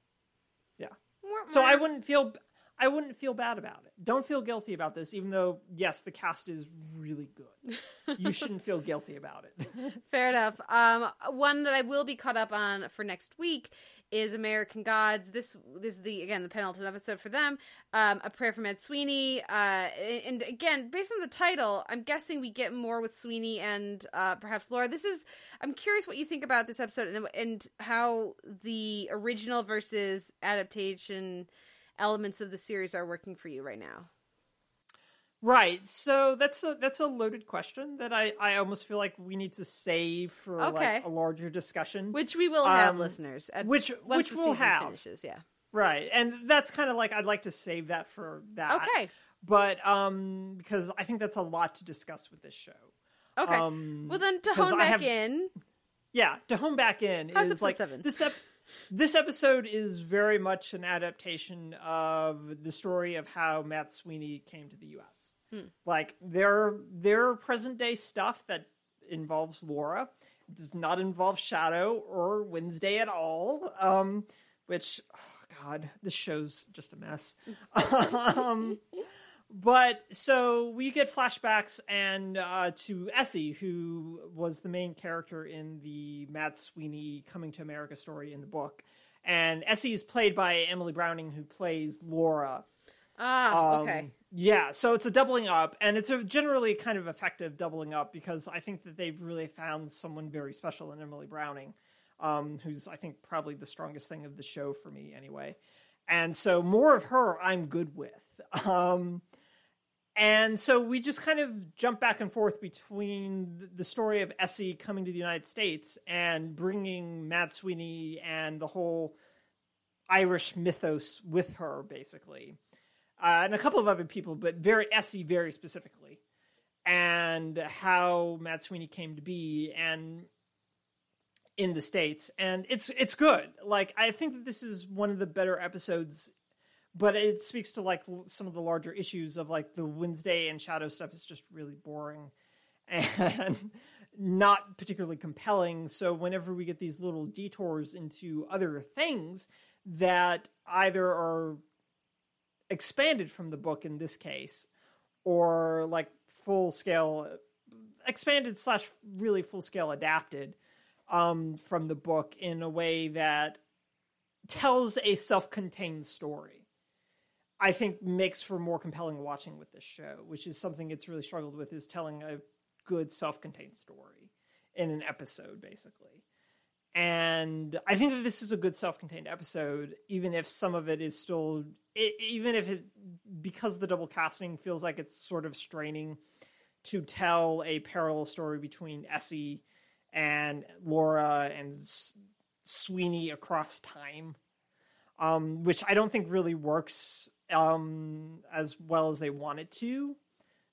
So. I wouldn't feel I wouldn't feel bad about it. Don't feel guilty about this, even though yes, the cast is really good. you <laughs> shouldn't feel guilty about it. Fair enough. Um, one that I will be caught up on for next week is American Gods. This, this is the again the penultimate episode for them. Um, a prayer for Mad Sweeney. Uh, and again, based on the title, I'm guessing we get more with Sweeney and uh, perhaps Laura. This is. I'm curious what you think about this episode and and how the original versus adaptation elements of the series are working for you right now. Right. So that's a that's a loaded question that I I almost feel like we need to save for Okay. like a larger discussion. Which we will have, Um, listeners. At, which- which we'll have. Finishes, yeah. right. And that's kind of like I'd like to save that for that. Okay. But um because I think that's a lot to discuss with this show. Okay. Um, well, then to hone back have- in, Yeah, to home back in How's is like seven? this. Ep- this episode is very much an adaptation of the story of how Mad Sweeney came to the U.S. Hmm. Like their their present day stuff that involves Laura it does not involve Shadow or Wednesday at all. Um, which, oh God, this show's just a mess. <laughs> um, but so we get flashbacks and uh, to Essie, who was the main character in the Mad Sweeney Coming to America story in the book, and Essie is played by Emily Browning, who plays Laura. ah, Um, okay, Yeah, so it's a doubling up, and it's a generally kind of effective doubling up because I think that they've really found someone very special in Emily Browning, um, who's I think probably the strongest thing of the show for me anyway. And so more of her, I'm good with. <laughs> Um, and so we just kind of jump back and forth between the story of Essie coming to the United States and bringing Mad Sweeney and the whole Irish mythos with her, basically uh, and a couple of other people, but very Essie very specifically, and how Mad Sweeney came to be and in the states, and it's it's good. Like I think that this is one of the better episodes, but it speaks to like some of the larger issues of like the Wednesday and Shadow stuff is just really boring <laughs> and not particularly compelling. So whenever we get these little detours into other things that either are expanded from the book in this case, or like full scale expanded slash really full scale adapted um, from the book in a way that tells a self contained story. I think makes for more compelling watching with this show, which is something it's really struggled with is telling a good self contained story in an episode, basically. And I think that this is a good self contained episode, even if some of it is still, it, even if it, because the double casting feels like it's sort of straining to tell a parallel story between Essie and Laura and S- Sweeney across time, um, which I don't think really works um, as well as they want it to,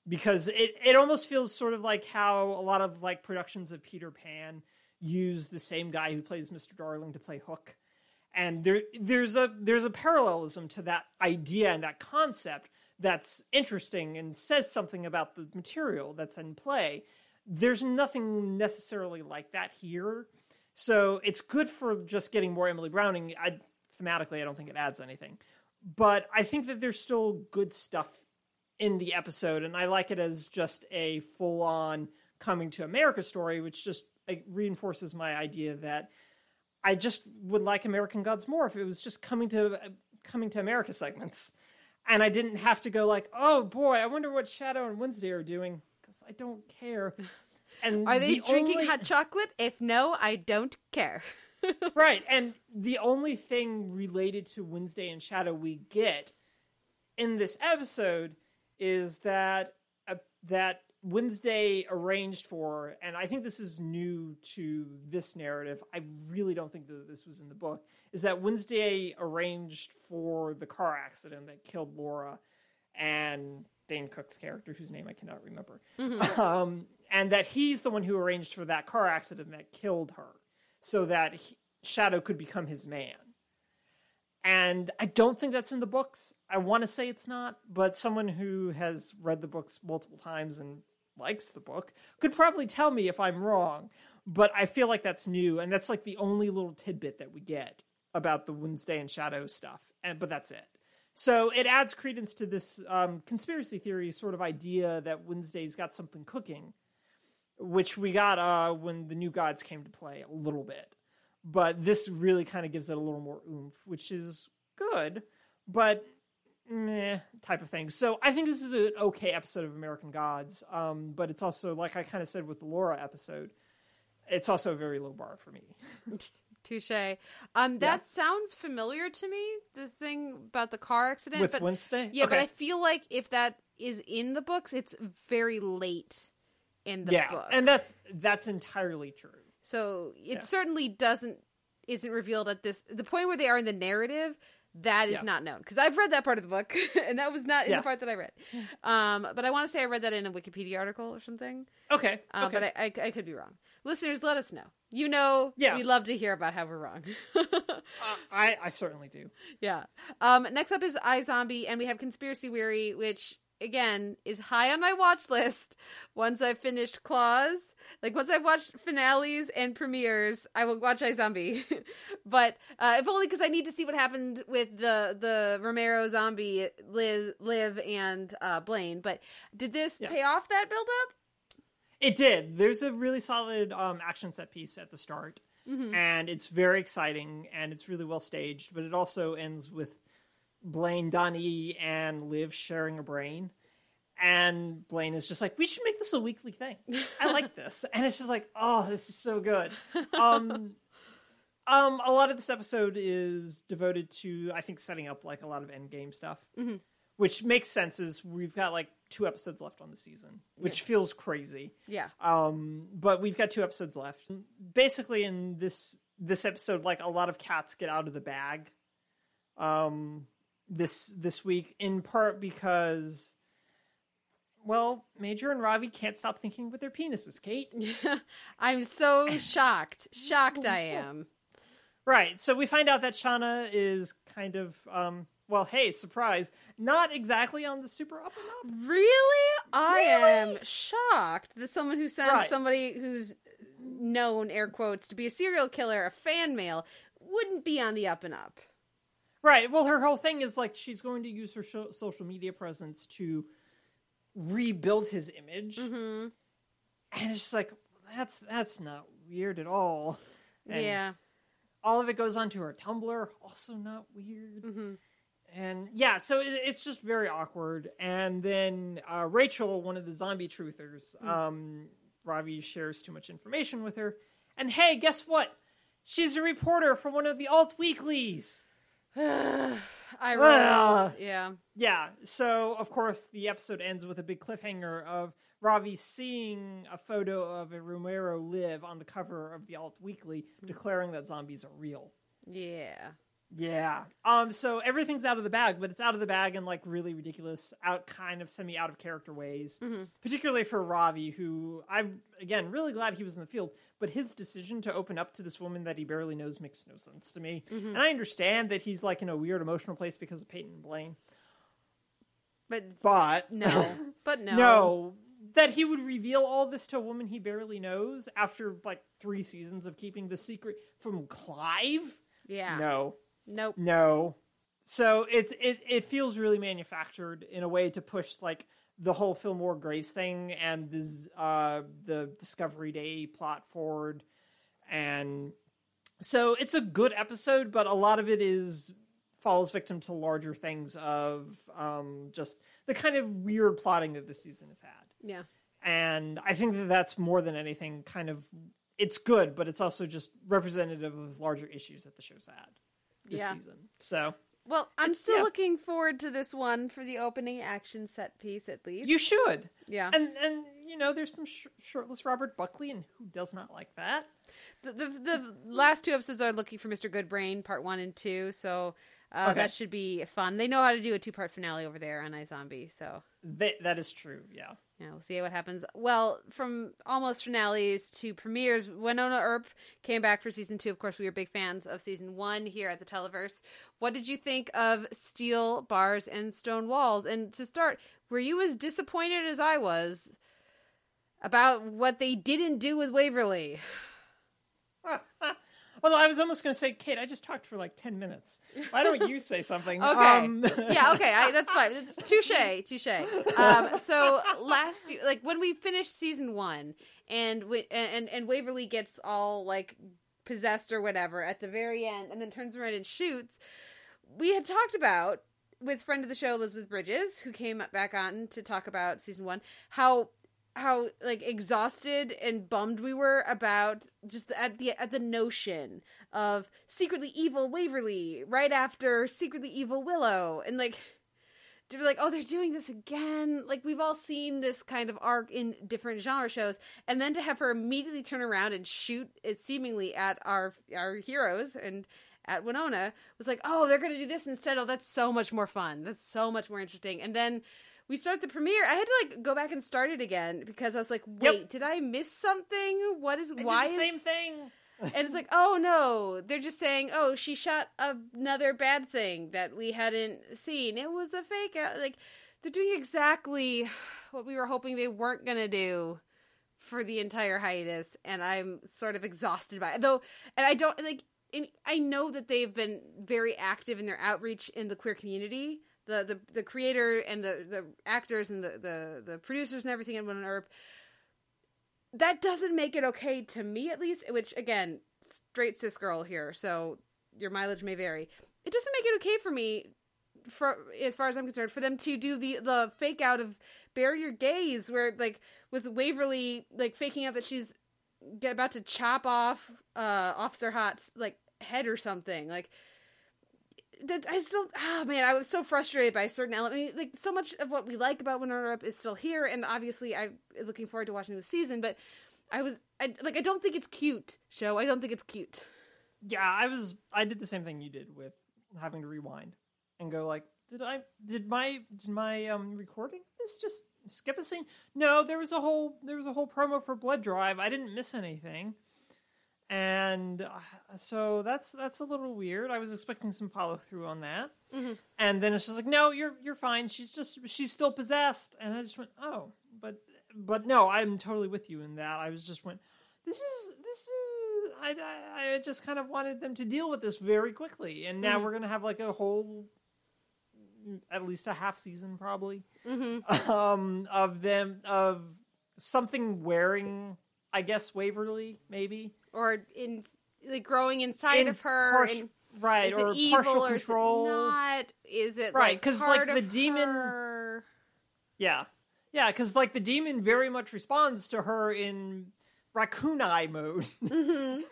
because it it almost feels sort of like how a lot of like productions of Peter Pan use the same guy who plays Mr. Darling to play Hook. And there there's a there's a parallelism to that idea and that concept that's interesting and says something about the material that's in play. There's nothing necessarily like that here. So it's good for just getting more Emily Browning. I thematically I don't think it adds anything. But I think that there's still good stuff in the episode and I like it as just a full on coming to America story which just like, reinforces my idea that I just would like American Gods more if it was just coming to uh, coming to America segments, and I didn't have to go like, oh boy, I wonder what Shadow and Wednesday are doing because I don't care. <laughs> And Are they the drinking only- hot chocolate? If no, I don't care. <laughs> <laughs> right? And the only thing related to Wednesday and Shadow we get in this episode is that uh, that Wednesday arranged for, and I think this is new to this narrative. I really don't think that this was in the book. Is that Wednesday arranged for the car accident that killed Laura and Dane Cook's character, whose name I cannot remember, <laughs> um, and that he's the one who arranged for that car accident that killed her, so that he, Shadow could become his man. And I don't think that's in the books. I want to say it's not, but someone who has read the books multiple times and likes the book could probably tell me if I'm wrong. But I feel like that's new, and that's like the only little tidbit that we get about the Wednesday and Shadow stuff. And but that's it. So it adds credence to this um, conspiracy theory sort of idea that Wednesday's got something cooking, which we got uh, when the New Gods came to play a little bit but this really kind of gives it a little more oomph, which is good, but meh type of thing. So I think this is an okay episode of American Gods, um, but it's also like I kind of said with the Laura episode, it's also a very low bar for me. <laughs> Touche. Um, that sounds familiar to me. The thing about the car accident, with but Wednesday, yeah, but I feel like if that is in the books, it's very late in the yeah, book. and that's that's entirely true. So it Yeah. certainly doesn't isn't revealed at this the point where they are in the narrative. That is Yeah. not known because I've read that part of the book, <laughs> and that was not in Yeah. the part that I read. Um, but I want to say I read that in a Wikipedia article or something. Okay, Uh, okay. But I, I, I could be wrong. Listeners, let us know. You know, Yeah. we love to hear about how we're wrong. <laughs> Uh, I I certainly do. yeah. Um, next up is iZombie, and we have Conspiracy Weary, which again is high on my watch list. Once I've finished Claws, like once I've watched finales and premieres, I will watch iZombie. <laughs> but uh, if only because I need to see what happened with the the Romero zombie Liz, Liv, and uh, Blaine. But did this Yeah. pay off that build up? It did. There's a really solid um, action set piece at the start, and it's very exciting and it's really well staged. But it also ends with Blaine, Donnie, and Liv sharing a brain. And Blaine is just like, we should make this a weekly thing. I <laughs> like this, and it's just like, oh, this is so good. Um, <laughs> um, a lot of this episode is devoted to, I think, setting up like a lot of end game stuff, which makes sense. Is we've got like two episodes left on the season, which feels crazy. Yeah. Um, but we've got two episodes left. Basically, in this this episode, like a lot of cats get out of the bag. Um, this this week, in part because, well, Major and Ravi can't stop thinking with their penises. Kate, <laughs> I'm so shocked. Shocked I am. right? So we find out that Shauna is kind of, um, well, hey, surprise, not exactly on the super up and up. Really? I Really? am shocked that someone who sends Right. somebody who's known, air quotes, to be a serial killer, a fan mail, wouldn't be on the up and up. Right. Well, her whole thing is like she's going to use her sho- social media presence to rebuild his image, Mm-hmm. and it's just like that's that's not weird at all. And yeah. all of it goes onto her Tumblr, also not weird. Mm-hmm. And yeah, so it, it's just very awkward. And then uh, Rachel, one of the zombie truthers, Mm. um, Ravi shares too much information with her. And hey, guess what? She's a reporter for one of the alt weeklies. <sighs> I Well. Yeah. Yeah, so of course the episode ends with a big cliffhanger of Ravi seeing a photo of a Romero live on the cover of the Alt Weekly, hmm. declaring that zombies are real. Yeah. Yeah. Um. So everything's out of the bag, but it's out of the bag in like really ridiculous, out kind of semi out of character ways. Particularly for Ravi, who I'm again really glad he was in the field, but his decision to open up to this woman that he barely knows makes no sense to me. And I understand that he's like in a weird emotional place because of Peyton and Blaine, But but no, <laughs> but no, no, that he would reveal all this to a woman he barely knows after like three seasons of keeping the secret from Clive. yeah, No, nope. no. So it it it feels really manufactured in a way to push like the whole Fillmore Graves thing and this uh the Discovery Day plot forward, and so it's a good episode, but a lot of it is falls victim to larger things of um just the kind of weird plotting that this season has had Yeah, and I think that that's more than anything kind of it's good, but it's also just representative of larger issues that the show's had this Yeah. season. So Well, I'm still yeah. looking forward to this one for the opening action set piece, at least. you should, Yeah. and and you know, there's some sh- shirtless Robert Buckley, and who does not like that? the, the the last two episodes are looking for Mr. Goodbrain, part one and two. So uh, Okay. that should be fun. They know how to do a two part finale over there on iZombie. So That that is true. Yeah. Yeah, we'll see what happens. Well, from almost finales to premieres, Wynonna Earp came back for season two. Of course, we were big fans of season one here at the Televerse. What did you think of Steel Bars and Stone Walls? And to start, were you as disappointed as I was about what they didn't do with Waverly? <laughs> Although I was almost going to say, Kate, I just talked for like ten minutes. Why don't you say something? <laughs> Okay. Um, <laughs> yeah, okay, I, that's fine. It's touche, touche. Um, so last, year- like when we finished season one, and we, and and Waverly gets all like possessed or whatever at the very end, and then turns around and shoots. We had talked about with friend of the show Elizabeth Bridges, who came back on to talk about season one, how how like exhausted and bummed we were about just at the at the notion of secretly evil Waverly right after secretly evil Willow. And like to be like oh they're doing this again. Like we've all seen this kind of arc in different genre shows. And then to have her immediately turn around and shoot it seemingly at our our heroes and at Wynonna was like oh they're going to do this instead. Oh that's so much more fun. That's so much more interesting. And then we start the premiere. I had to like go back and start it again because I was like, wait, did I miss something? What is I why the is same thing. <laughs> and it's like, oh no, they're just saying, oh, she shot another bad thing that we hadn't seen. It was a fake out. Like they're doing exactly what we were hoping they weren't gonna do for the entire hiatus, and I'm sort of exhausted by it. Though, and I don't like. I know that they've been very active in their outreach in the queer community. The, the, the creator and the, the actors and the, the, the producers and everything in Wynonna Earp that doesn't make it okay to me at least which again straight cis girl here so your mileage may vary. It doesn't make it okay for me for as far as i'm concerned for them to do the the fake out of bury your gays where like with waverly like faking out that she's about to chop off uh officer Haught's like head or something. Like that I still oh man, I was so frustrated by a certain elements. like so much of what we like about Wynonna Earp is still here, and obviously I'm looking forward to watching the season. But I was I, like, I don't think it's cute. Show, I don't think it's cute. Yeah, I was. I did the same thing you did with having to rewind and go like, did I? Did my? Did my um recording this just skip a scene? No, there was a whole. There was a whole promo for Blood Drive. I didn't miss anything, and uh, so that's that's a little weird. I was expecting some follow through on that, and then it's just like, no, you're you're fine. She's just she's still possessed, and I just went, oh, but but no, I'm totally with you in that. I was just went, this is this is I, I, I just kind of wanted them to deal with this very quickly, and now we're gonna have like a whole, at least a half season probably, um, of them of something wearing, I guess Waverly maybe Or in like growing inside In of her, part- and right is or it evil or is it not? Is it Right, like 'cause, like, part the demon- her? Yeah, yeah, because like the demon very much responds to her in raccoon eye mode, <laughs> mm-hmm.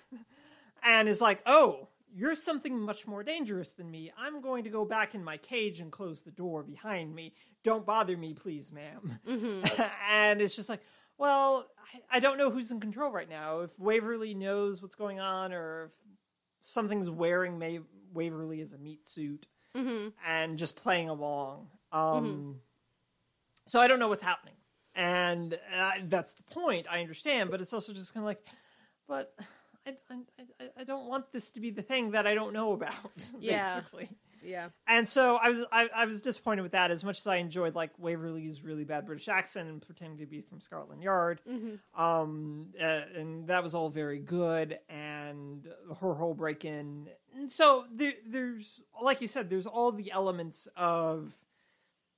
and is like, "Oh, you're something much more dangerous than me. I'm going to go back in my cage and close the door behind me. Don't bother me, please, madam mm-hmm. <laughs> and it's just like, well, I, I don't know who's in control right now. If Waverly knows what's going on, or if something's wearing May- Waverly as a meat suit Mm-hmm. and just playing along. Um, So I don't know what's happening, and uh, that's the point. I understand, but it's also just kind of like, but I, I, I, I don't want this to be the thing that I don't know about. <laughs> Yeah. basically. Yeah. And so I was I, I was disappointed with that as much as I enjoyed like Waverly's really bad British accent and pretending to be from Scotland Yard. Um, uh, and that was all very good, and her whole break in. And so there, there's like you said, there's all the elements of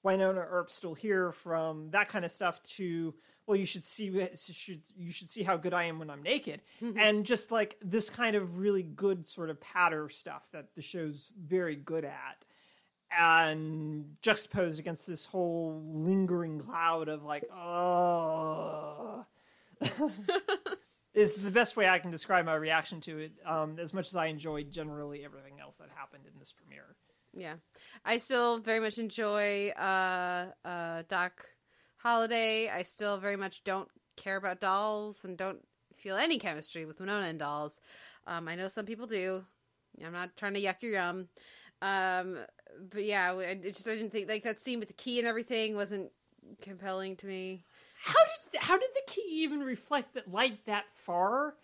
Wynonna Earp still here from that kind of stuff to well, you should see should you should see how good I am when I'm naked, and just like this kind of really good sort of patter stuff that the show's very good at, and juxtaposed against this whole lingering cloud of like, oh. <laughs> is the best way I can describe my reaction to it. Um, as much as I enjoyed generally everything else that happened in this premiere. Yeah. I still very much enjoy uh uh Doc Holliday. I still very much don't care about dolls and don't feel any chemistry with Wynonna and dolls. Um I know some people do. I'm not trying to yuck your yum. Um but yeah, I it just I didn't think like that scene with the key and everything wasn't compelling to me. How did how did the key even reflect that light that far?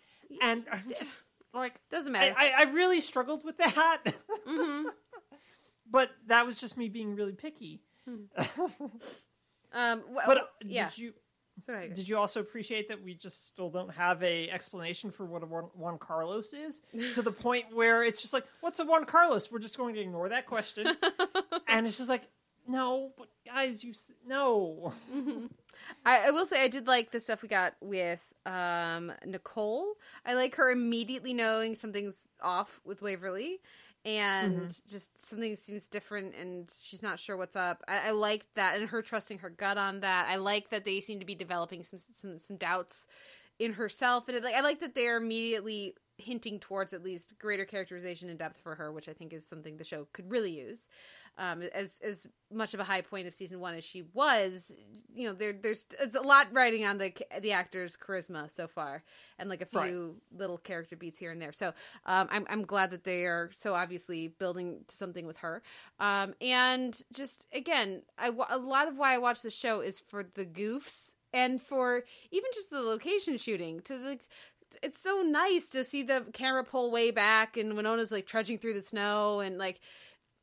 And I'm just like Doesn't matter. I, I really struggled with that. mm-hmm. <laughs> but that was just me being really picky. <laughs> Um wh- But uh, yeah. did you So, okay. did you also appreciate that we just still don't have a explanation for what a Juan, Juan Carlos is to the point <laughs> where it's just like, what's a Juan Carlos? We're just going to ignore that question, <laughs> and it's just like, no, but guys, you no. I, I will say I did like the stuff we got with um, Nicole. I like her immediately knowing something's off with Waverly, and mm-hmm. just something seems different, and she's not sure what's up. I, I liked that, and her trusting her gut on that. I like that they seem to be developing some some, some doubts in herself, and it, like I like that they're immediately hinting towards at least greater characterization and depth for her, which I think is something the show could really use. Um, as as much of a high point of season one as she was, you know, there there's it's a lot riding on the the actor's charisma so far, and like a few Right. little character beats here and there. So um, I'm I'm glad that they are so obviously building to something with her. Um, and just again, I a lot of why I watch the show is for the goofs and for even just the location shooting to like it's so nice to see the camera pull way back and Wynonna's like trudging through the snow and like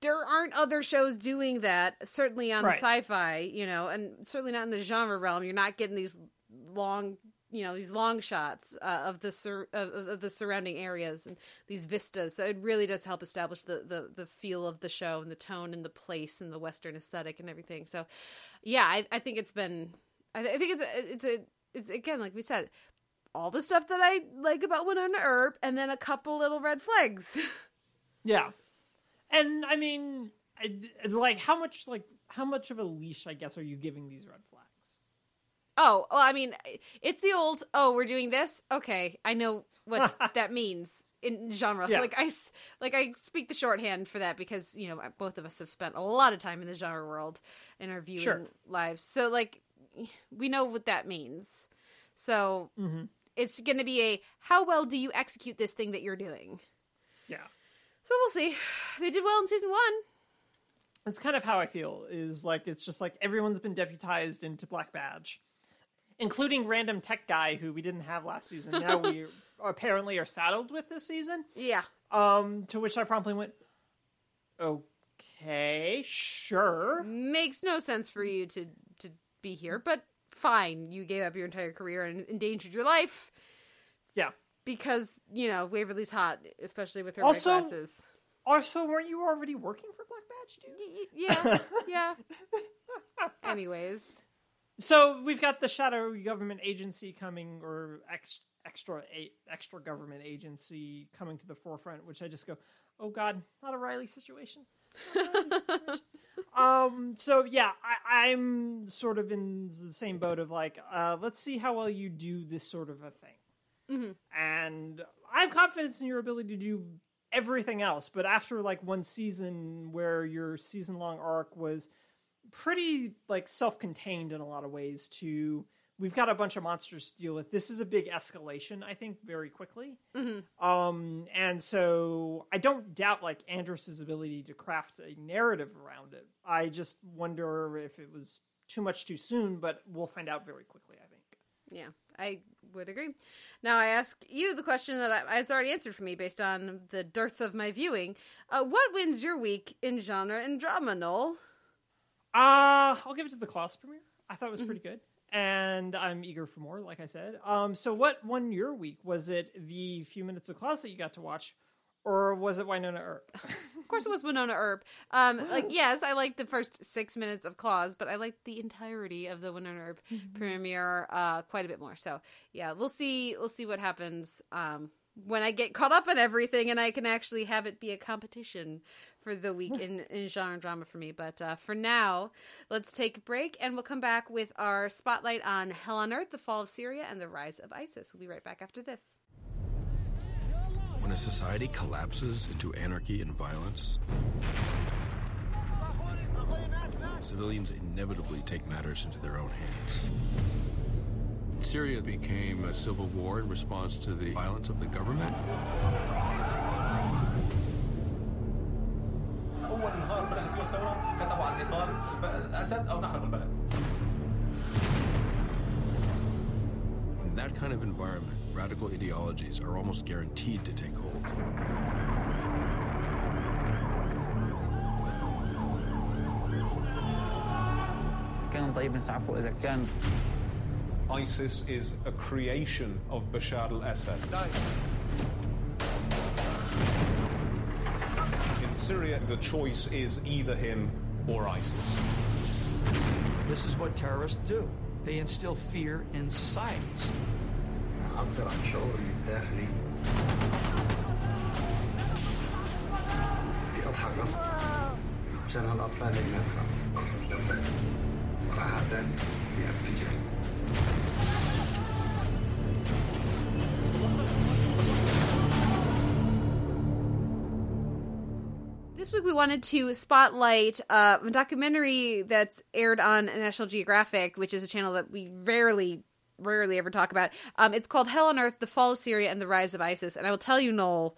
there aren't other shows doing that certainly on Right. sci-fi you know and certainly not in the genre realm you're not getting these long you know these long shots uh, of the sur- of, of the surrounding areas and these vistas so it really does help establish the, the the feel of the show and the tone and the place and the western aesthetic and everything so yeah i, I think it's been I, I think it's a, it's a it's again like we said all the stuff that I like about Wynonna Earp, and then a couple little red flags. <laughs> Yeah, and I mean, like how much like how much of a leash, I guess, are you giving these red flags? oh, well, I mean, it's the old. Oh, we're doing this. Okay, I know what <laughs> that means in genre. Yeah. Like I, like I speak the shorthand for that because you know both of us have spent a lot of time in the genre world in our viewing Sure. lives. So like, we know what that means. So Mhm. it's going to be a how well do you execute this thing that you're doing. So we'll see. <sighs> They did well in season one. it's kind of how I feel. Is like it's just like everyone's been deputized into Black Badge, including random tech guy who we didn't have last season. <laughs> Now we apparently are saddled with this season. Yeah. Um, to which I promptly went, okay, sure. makes no sense for you to to be here, but fine. You gave up your entire career and endangered your life Yeah. Because you know Waverly's hot, especially with her Also- glasses. Also, weren't you already working for Black Badge, dude? Yeah, yeah. <laughs> Anyways, So we've got the shadow government agency coming, or ex- extra a- extra government agency coming to the forefront. Which I just go, oh god, not a Riley situation. Not a Riley situation. um. So yeah, I, I'm sort of in the same boat of like, uh, let's see how well you do this sort of a thing. And I have confidence in your ability to do everything else. But after like one season where your season long arc was pretty like self-contained in a lot of ways to we've got a bunch of monsters to deal with. This is a big escalation, I think, very quickly. Um, and so I don't doubt like Andras's ability to craft a narrative around it. I just wonder if it was too much too soon, but we'll find out very quickly. I think. Yeah, I would agree. Now I ask you the question that I, it's already answered for me based on the dearth of my viewing. Uh, what wins your week in genre and drama, Noel? Uh, I'll give it to the Claws premiere. I thought it was pretty good. And I'm eager for more, like I said. Um, so what won your week? Was it the few minutes of Claws that you got to watch, or was it Wynonna Earp? <laughs> Of course, it was Wynonna Earp. Um, like yes, I liked the first six minutes of Claws, but I liked the entirety of the Wynonna Earp premiere uh, quite a bit more. So yeah, we'll see. We'll see what happens um, when I get caught up on everything, and I can actually have it be a competition for the week in, <laughs> in genre drama for me. But uh, for now, let's take a break, and we'll come back with our spotlight on Hell on Earth, the fall of Syria, and the rise of ISIS. We'll be right back after this. When a society collapses into anarchy and violence, civilians inevitably take matters into their own hands. Syria became a civil war in response to the violence of the government. اول نهار بلشت فيه الثوره كتبوا على الاطار الب- الاسد او نحرق البلد In that kind of environment, radical ideologies are almost guaranteed to take hold. ISIS is a creation of Bashar al-Assad. In Syria, the choice is either him or ISIS. This is what terrorists do. They instill fear in societies. اعبر عن شعوري الداخلي في اضحك غصب عشان هالاطفال هيك ما تخاف صراحه بأنفجر This week we wanted to spotlight uh, a documentary that's aired on National Geographic, which is a channel that we rarely, rarely ever talk about. Um, it's called Hell on Earth: The Fall of Syria and the Rise of ISIS. And I will tell you, Noel,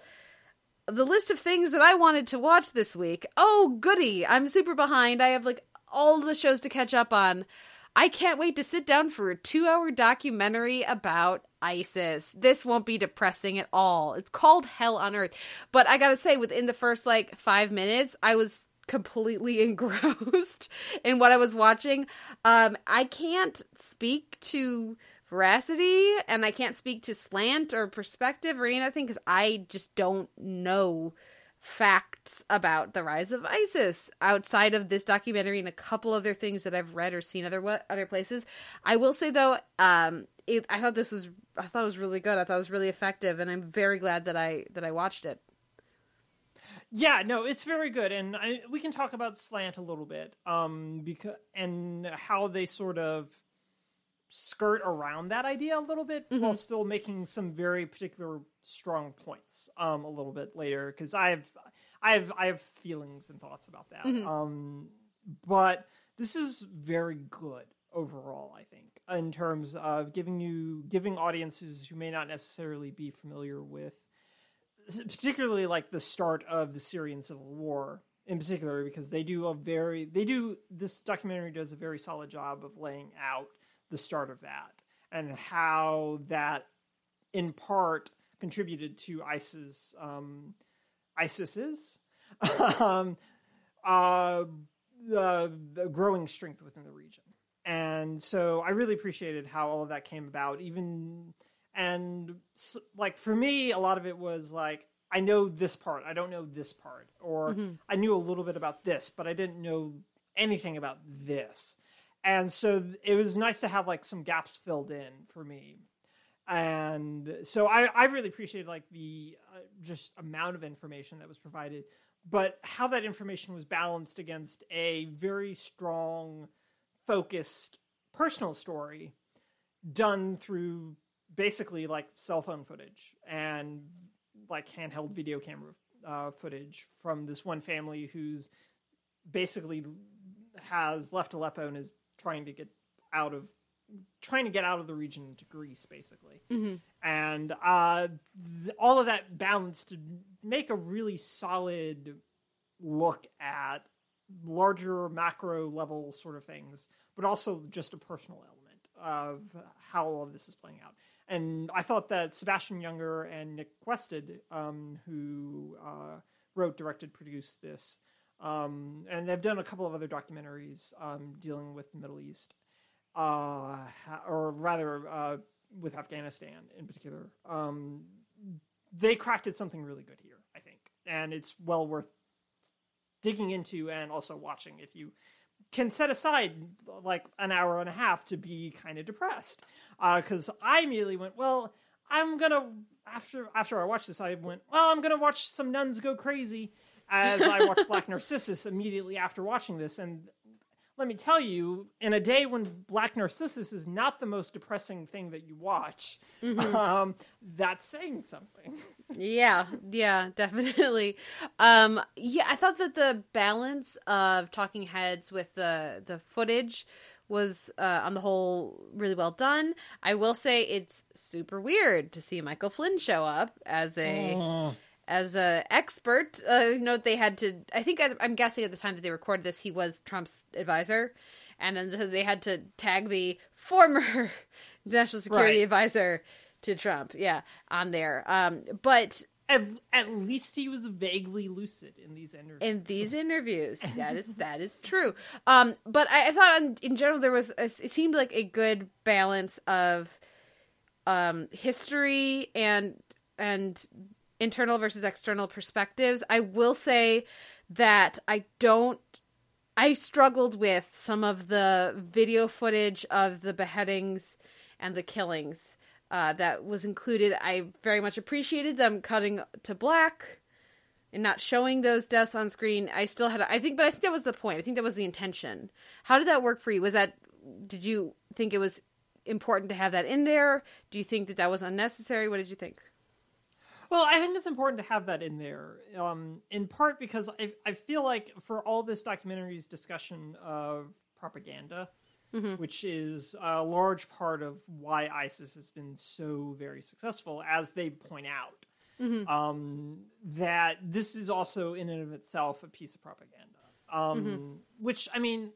the list of things that I wanted to watch this week. Oh, goody! I'm super behind. I have like all the shows to catch up on. I can't wait to sit down for a two hour documentary about ISIS. This won't be depressing at all. It's called Hell on Earth. But I gotta say, within the first like five minutes, I was completely <laughs> engrossed in what I was watching. Um, I can't speak to veracity and I can't speak to slant or perspective or any other thing because I just don't know facts about the rise of ISIS outside of this documentary and a couple other things that I've read or seen other what other places. I will say though, um, it, I thought this was I thought it was really good. I thought it was really effective, and I'm very glad that I that I watched it. Yeah, no, it's very good, and I, we can talk about Slant a little bit, um, because and how they sort of skirt around that idea a little bit while still making some very particular strong points um a little bit later because i have i have i have feelings and thoughts about that. Um but this is very good overall i think in terms of giving you giving audiences who may not necessarily be familiar with particularly like the start of the Syrian civil war in particular because they do a very they do this documentary does a very solid job of laying out the start of that and how that in part contributed to ISIS um ISIS's <laughs> um uh the, the growing strength within the region. And so I really appreciated how all of that came about even and like for me a lot of it was like i know this part i don't know this part or i knew a little bit about this but i didn't know anything about this and so it was nice to have like some gaps filled in for me. And so i i really appreciated like the uh, just amount of information that was provided but how that information was balanced against a very strong focused personal story done through basically like cell phone footage and like handheld video camera uh, footage from this one family who's basically has left Aleppo and is trying to get out of trying to get out of the region to Greece, basically Mhm. and uh, th- all of that balanced to make a really solid look at larger macro level sort of things, but also just a personal element of how all of this is playing out. And I thought that Sebastian Younger and Nick Quested, um, who uh, wrote, directed, produced this, um, and they've done a couple of other documentaries um, dealing with the Middle East, uh, or rather uh, with Afghanistan in particular. Um, they crafted something really good here, I think, and it's well worth digging into and also watching if you can set aside like an hour and a half to be kind of depressed. Because I immediately went, well, I'm gonna after after I watched this, I went, well, I'm gonna watch some nuns go crazy. As I watched Black <laughs> Narcissus immediately after watching this, and let me tell you, in a day when Black Narcissus is not the most depressing thing that you watch, Mhm. um, that's saying something. Yeah, yeah, definitely. Um, yeah, I thought that the balance of talking heads with the the footage was uh, on the whole really well done. I will say it's super weird to see Michael Flynn show up as a. as a expert. Uh, you know, they had to. I think I, I'm guessing at the time that they recorded this, he was Trump's advisor, and then they had to tag the former <laughs> national security Right. advisor to Trump. Yeah, on there. Um, but at, at least he was vaguely lucid in these interviews. in these <laughs> interviews. That is <laughs> that is true. Um, but I, I thought in, in general there was a, it seemed like a good balance of um, history and and internal versus external perspectives. I will say that I don't. I struggled with some of the video footage of the beheadings and the killings uh, that was included. I very much appreciated them cutting to black and not showing those deaths on screen. I still had, I think, but I think that was the point. I think that was the intention. How did that work for you? Was that, did you think it was important to have that in there? Do you think that that was unnecessary? What did you think? Well, I think it's important to have that in there, um, in part because I, I feel like for all this documentary's discussion of propaganda, Mhm. which is a large part of why ISIS has been so very successful, as they point out, Mhm. um, that this is also in and of itself a piece of propaganda. Um, Mhm. Which I mean,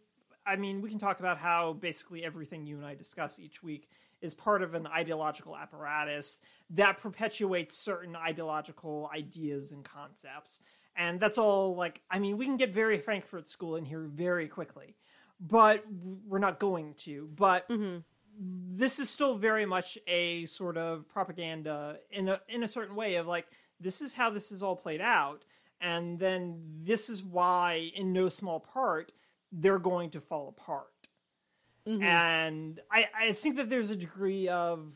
I mean, we can talk about how basically everything you and I discuss each week is part of an ideological apparatus that perpetuates certain ideological ideas and concepts. And that's all like, I mean, we can get very Frankfurt School in here very quickly, but we're not going to. But mm-hmm. this is still very much a sort of propaganda in a in a certain way of like this is how this is all played out and then this is why in no small part they're going to fall apart Mhm. and I, I think that there's a degree of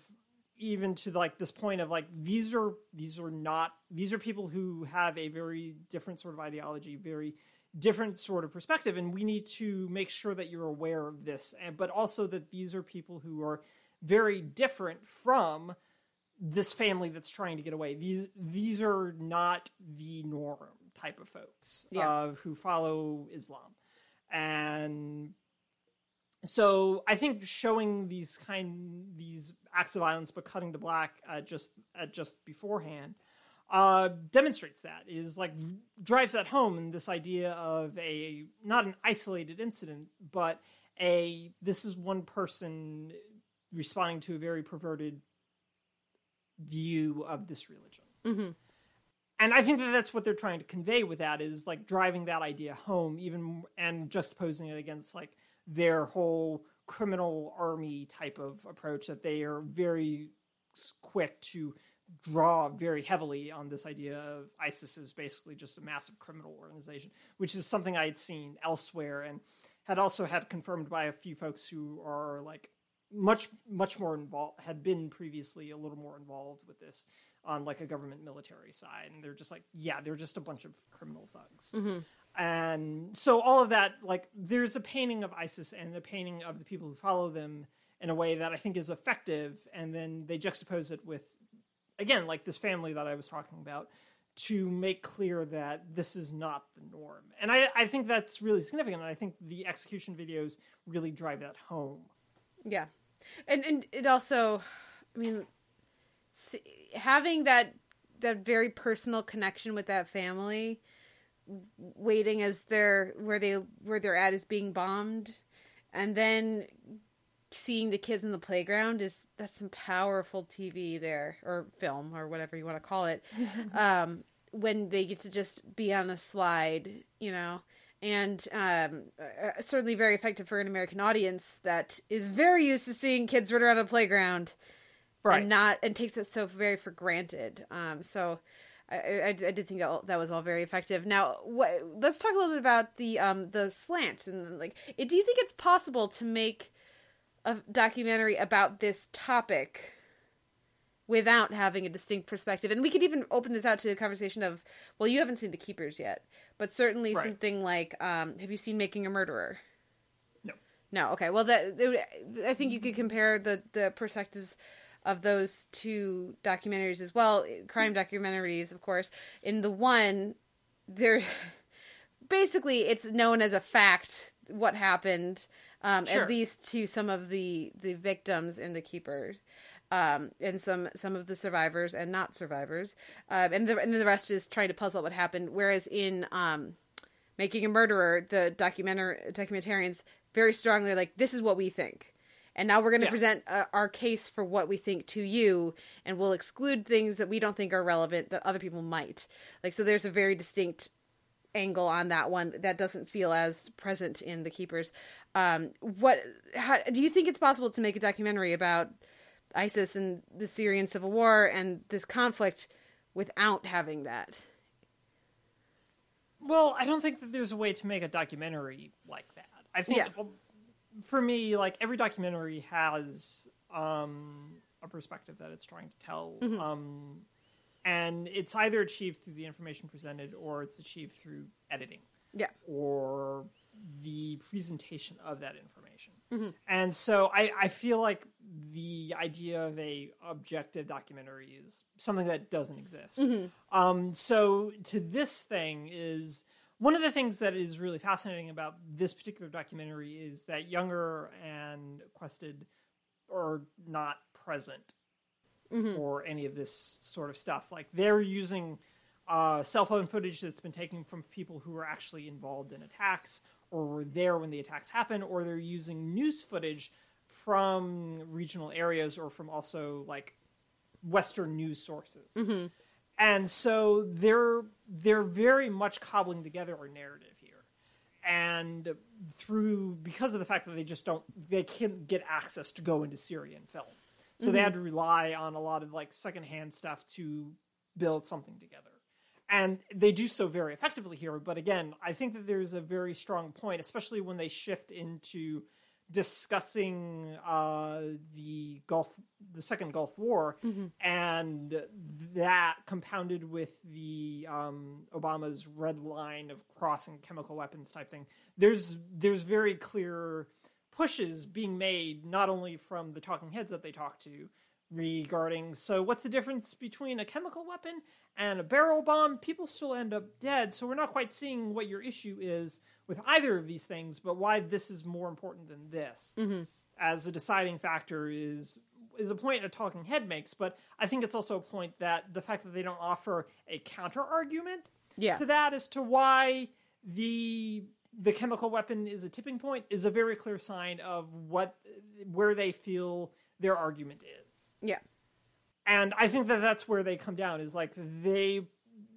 even to like this point of like these are these are not these are people who have a very different sort of ideology very different sort of perspective and we need to make sure that you're aware of this and but also that these are people who are very different from this family that's trying to get away these these are not the norm type of folks Yeah. of who follow islam and so I think showing these kind these acts of violence but cutting to black uh, just uh, just beforehand uh, demonstrates that is like drives that home and this idea of a not an isolated incident but a this is one person responding to a very perverted view of this religion Mm-hmm. and I think that that's what they're trying to convey with that is like driving that idea home, even and just posing it against like their whole criminal army type of approach that they are very quick to draw very heavily on this idea of ISIS is basically just a massive criminal organization, which is something I had seen elsewhere and had also had confirmed by a few folks who are like much much more involved had been previously a little more involved with this on like a government military side and they're just like yeah they're just a bunch of criminal thugs Mm-hmm. And so all of that like there's a painting of isis and the painting of the people who follow them in a way that i think is effective. And then they juxtapose it with again like this family that i was talking about to make clear that this is not the norm. And i, I think that's really significant. And i think the execution videos really drive that home. Yeah. and and it also, I mean, having that that very personal connection with that family, waiting as they're where they where they're at is being bombed, and then seeing the kids in the playground is that's some powerful TV there or film or whatever you want to call it. <laughs> um, when they get to just be on a slide, you know, and um, uh, certainly very effective for an American audience that is very used to seeing kids run around a playground, Right. And not and takes it so very for granted. Um, so. I, I, I did think that, all- that was all very effective. Now, what, let's talk a little bit about the um, the slant and like. it- Do you think it's possible to make a documentary about this topic without having a distinct perspective. And we could even open this out to the conversation of, well, you haven't seen The Keepers yet, but certainly Right. something like, um, have you seen Making a Murderer? No. No. Okay. Well, that I think you could compare the the perspectives of those two documentaries as well, crime documentaries, of course. In the one, there <laughs> basically it's known as a fact what happened um, Sure. at least to some of the the victims and the keepers um, and some some of the survivors and not survivors um, and the and the rest is trying to puzzle out what happened whereas in um, making a murderer the documentary documentarians very strongly like this is what we think and now we're going to Yeah. present uh, our case for what we think to you and we'll exclude things that we don't think are relevant that other people might like so there's a very distinct angle on that one that doesn't feel as present in the keepers um what how do you think it's possible to make a documentary about isis and the syrian civil war and this conflict without having that Well, I don't think that there's a way to make a documentary like that. I think Yeah. For me, like every documentary has um, a perspective that it's trying to tell, Mhm. um, and it's either achieved through the information presented or it's achieved through editing. Yeah. Or the presentation of that information. Mhm. And so I, I feel like the idea of a objective documentary is something that doesn't exist. Mhm. Um, so to this thing is one of the things that is really fascinating about this particular documentary is that Younger and Quested are not present Mhm. for any of this sort of stuff. Like they're using uh, cell phone footage that's been taken from people who were actually involved in attacks or were there when the attacks happened, or they're using news footage from regional areas or from also like Western news sources. Mhm. And so they're they're very much cobbling together a narrative here. And through because of the fact that they just don't they can't get access to go into Syrian film. So they Mhm. had to rely on a lot of like secondhand stuff to build something together. And they do so very effectively here, but again, I think that there's a very strong point, especially when they shift into discussing uh, the Gulf, the second Gulf War, Mhm. and that compounded with the um, Obama's red line of crossing chemical weapons type thing. There's there's very clear pushes being made not only from the talking heads that they talk to regarding so what's the difference between a chemical weapon and a barrel bomb people still end up dead so we're not quite seeing what your issue is with either of these things but why this is more important than this Mhm. as a deciding factor is is a point a talking head makes but i think it's also a point that the fact that they don't offer a counter argument Yeah. to that as to why the the chemical weapon is a tipping point is a very clear sign of what where they feel their argument is yeah and i think that that's where they come down is like they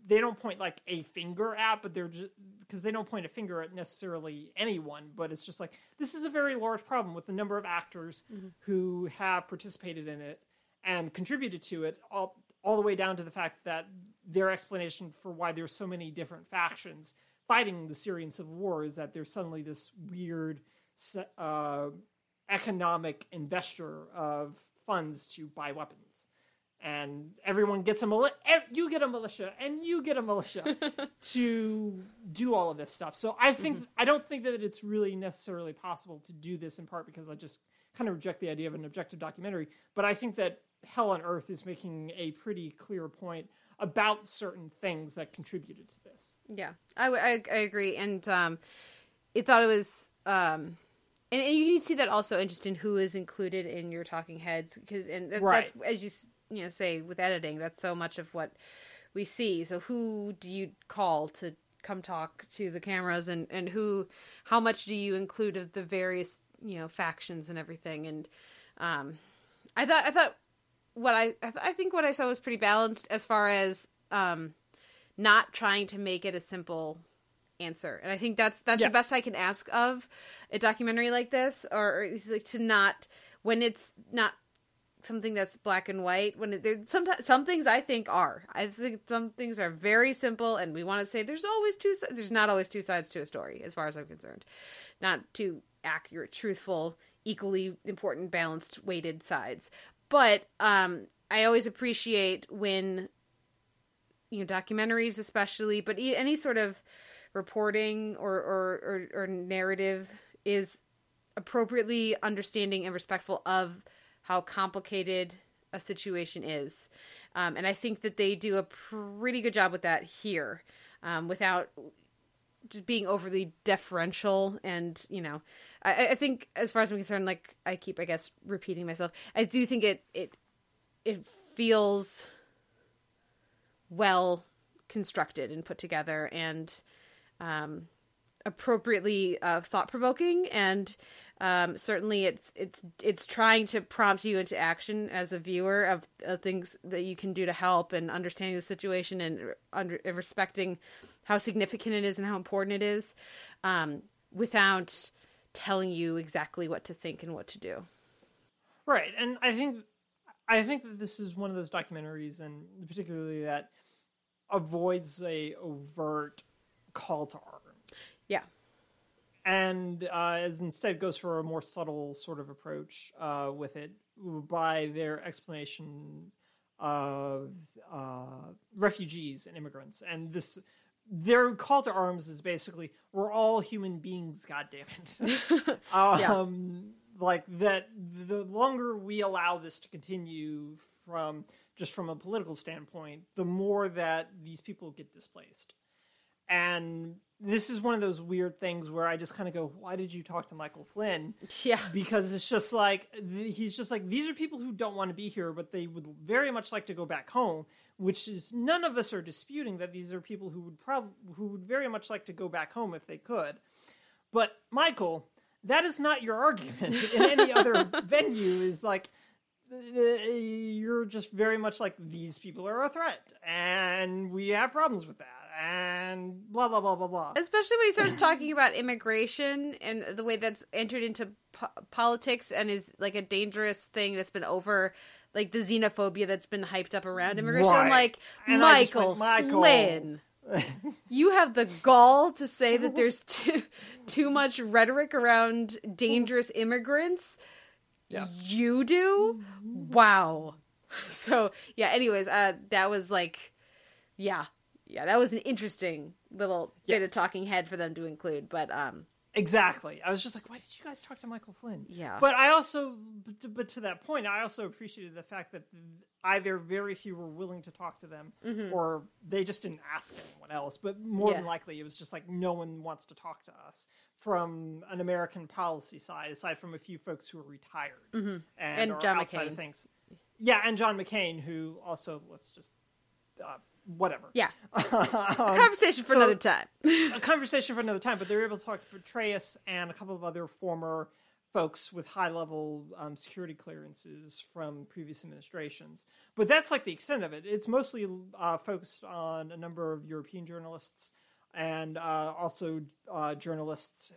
they don't point like a finger at but they're just because they don't point a finger at necessarily anyone but it's just like this is a very large problem with the number of actors Mhm. who have participated in it and contributed to it all all the way down to the fact that their explanation for why there's so many different factions fighting the Syrian civil war is that there's suddenly this weird uh, economic investor of funds to buy weapons. And everyone gets a militia. You get a militia, and you get a militia <laughs> to do all of this stuff. So I think I don't think that it's really necessarily possible to do this in part because I just kind of reject the idea of an objective documentary. But I think that Hell on Earth is making a pretty clear point about certain things that contributed to this. Yeah, I I agree, and um, it thought it was um, and, and you can see that also just in who is included in your talking heads because and that, Right. that's as you you know say with editing that's so much of what we see. So who do you call to come talk to the cameras and and who how much do you include of the various you know factions and everything? And um i thought i thought what i i, th- I think what i saw was pretty balanced as far as um not trying to make it a simple answer. And i think that's that's Yeah. the best i can ask of a documentary like this or, or like to not when it's not something that's black and white when it, sometimes some things i think are. I think some things are very simple and we want to say there's always two sides there's not always two sides to a story as far as i'm concerned. Not two accurate truthful equally important balanced weighted sides. But um i always appreciate when you know documentaries especially but any sort of reporting or or, or, or narrative is appropriately understanding and respectful of how complicated a situation is. Um, and i think that they do a pretty good job with that here um, without just being overly deferential and you know I, I think as far as i'm concerned like i keep i guess repeating myself i do think it it it feels well constructed and put together and um, appropriately uh, thought provoking and um, certainly it's it's it's trying to prompt you into action as a viewer of, things that you can do to help and understanding the situation and under, respecting how significant it is and how important it is um, without telling you exactly what to think and what to do. Right, and I think I think that this is one of those documentaries, and particularly that avoids a overt call to yeah and uh, as instead goes for a more subtle sort of approach uh, with it by their explanation of uh, refugees and immigrants, and this. Their call to arms is basically we're all human beings, God damn it. <laughs> um, like that the longer we allow this to continue from just from a political standpoint the more that these people get displaced and this is one of those weird things where i just kind of go why did you talk to michael flynn? Yeah. Because it's just like he's just like these are people who don't want to be here but they would very much like to go back home which is none of us are disputing that these are people who would probably who would very much like to go back home if they could. But michael that is not your argument. <laughs> In any other venue is like uh, you're just very much like these people are a threat and we have problems with that and blah blah blah blah blah. Especially when he starts talking about immigration and the way that's entered into po- politics and is like a dangerous thing that's been over like the xenophobia that's been hyped up around immigration. I'm like And michael, went, "Michael." flynn you have the gall to say that there's <laughs> too, too much rhetoric around dangerous immigrants. Yeah. you do? Wow. <laughs> So yeah anyways uh that was like yeah yeah that was an interesting little bit of talking head for them to include but um Exactly. I was just like, why did you guys talk to Michael Flynn? Yeah. But I also, but to, but to that point, I also appreciated the fact that either very few were willing to talk to them, Mhm. or they just didn't ask anyone else. But more than likely, it was just like no one wants to talk to us from an American policy side, aside from a few folks who are retired Mhm. and, And John outside McCain. of things. Yeah, and John McCain, who also let's just uh, whatever. Yeah. <laughs> Um, Conversation for so- another time. a conversation for another time, but they were able to talk to Petraeus and a couple of other former folks with high level um, security clearances from previous administrations. But that's like the extent of it. It's mostly uh, focused on a number of European journalists and uh, also uh, journalists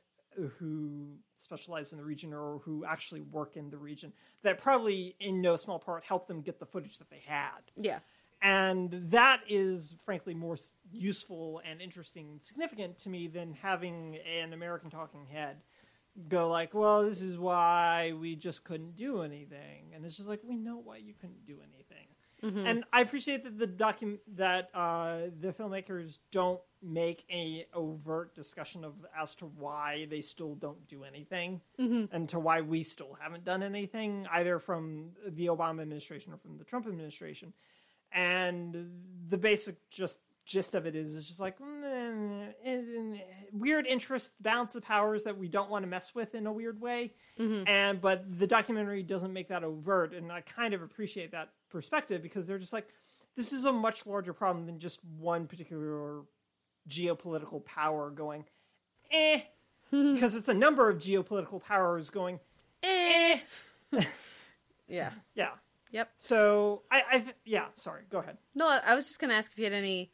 who specialize in the region or who actually work in the region that probably in no small part helped them get the footage that they had yeah and that is frankly more useful and interesting and significant to me than having an american talking head go like well this is why we just couldn't do anything and it's just like we know why you couldn't do anything Mhm. and i appreciate that the docu- that uh, the filmmakers don't make a overt discussion of as to why they still don't do anything Mhm. and to why we still haven't done anything either from the obama administration or from the trump administration and the basic just gist of it is it's just like mm, eh, eh, weird interest balance of powers that we don't want to mess with in a weird way. Mhm. and but the documentary doesn't make that overt and i kind of appreciate that perspective because they're just like this is a much larger problem than just one particular geopolitical power going eh. <laughs> Because it's a number of geopolitical powers going eh. <laughs> Yeah. yeah Yep. so i i yeah sorry go ahead No, I was just going to ask if you had any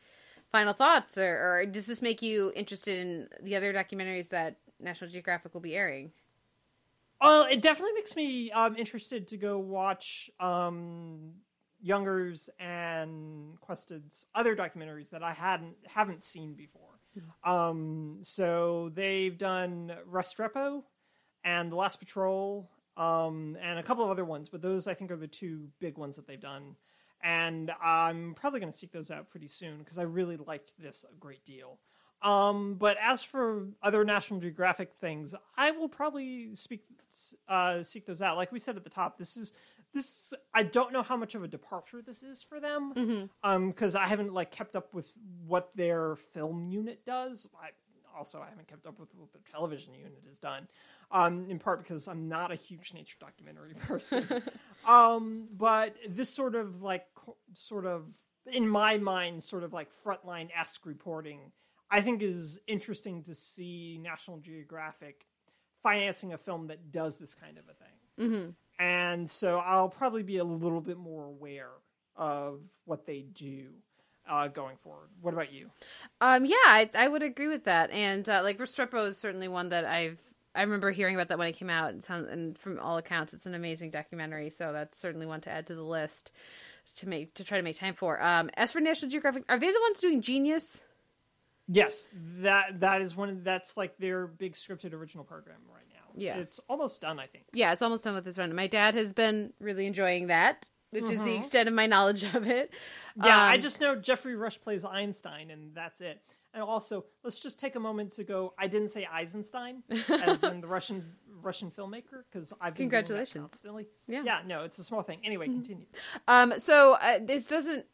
final thoughts, or, or does this make you interested in the other documentaries that National Geographic will be airing? Well, it definitely makes me um, interested to go watch um, Younger's and Quested's other documentaries that I hadn't haven't seen before. Um, so they've done Restrepo and The Last Patrol um, and a couple of other ones, but those I think are the two big ones that they've done. And I'm probably going to seek those out pretty soon because I really liked this a great deal. Um, but as for other National Geographic things, I will probably speak uh, seek those out. Like we said at the top, this is this. I don't know how much of a departure this is for them, Mhm. um, because I haven't like kept up with what their film unit does. I also I haven't kept up with what their television unit has done. Um, in part because I'm not a huge nature documentary <laughs> person. um, but this sort of like sort of in my mind, sort of like frontline esque reporting, I think is interesting to see National Geographic financing a film that does this kind of a thing. Mm-hmm. And so I'll probably be a little bit more aware of what they do uh, going forward. What about you? Um, yeah, I, I would agree with that. And uh, like Restrepo is certainly one that I've I remember hearing about that when it came out. Sounds, and from all accounts, it's an amazing documentary. So that's certainly one to add to the list to make to try to make time for. Um, as for National Geographic, are they the ones doing Genius? Yes, that that is one. Of, that's like their big scripted original program right now. Yeah. it's almost done. I think. Yeah, it's almost done with this run. My dad has been really enjoying that, which is the Mhm. extent of my knowledge of it. Yeah, I Um, just know Geoffrey Rush plays Einstein, and that's it. And also, let's just take a moment to go. I didn't say Eisenstein, <laughs> as in the Russian Russian filmmaker, because I've been Congratulations. constantly. Yeah. yeah, no, it's a small thing. Anyway, continue. Um, so uh, this doesn't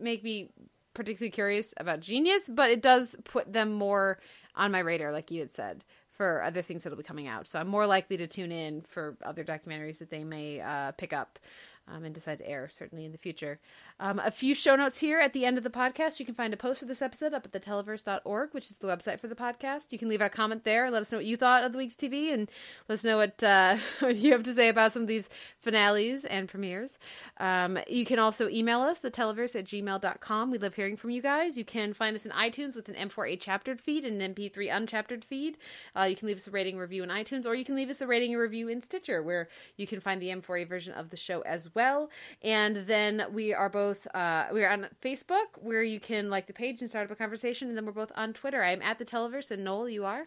make me particularly curious about Genius, but it does put them more on my radar, like you had said, for other things that'll be coming out. So I'm more likely to tune in for other documentaries that they may uh, pick up. Um, and decide to air certainly in the future. Um, a few show notes here at the end of the podcast. You can find a post of this episode up at theteleverse.org, which is the website for the podcast. You can leave a comment there. Let us know what you thought of the week's TV and let us know what, uh, <laughs> what you have to say about some of these finales and premieres. Um, you can also email us, theteleverse at gmail.com. We love hearing from you guys. You can find us in iTunes with an M4A chaptered feed and an MP3 unchaptered feed. Uh, you can leave us a rating review in iTunes, or you can leave us a rating and review in Stitcher, where you can find the M4A version of the show as well. And then we are both uh, we are on Facebook, where you can like the page and start up a conversation. And then we're both on Twitter. I am at the Televerse, and Noel, you are.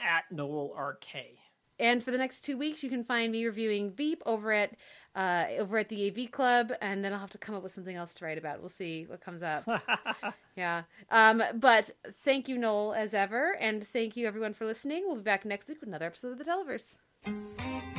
At Noel RK. And for the next two weeks, you can find me reviewing Beep over at uh, over at the AV Club, and then I'll have to come up with something else to write about. We'll see what comes up. <laughs> yeah. Um, but thank you, Noel, as ever, and thank you everyone for listening. We'll be back next week with another episode of the Televerse.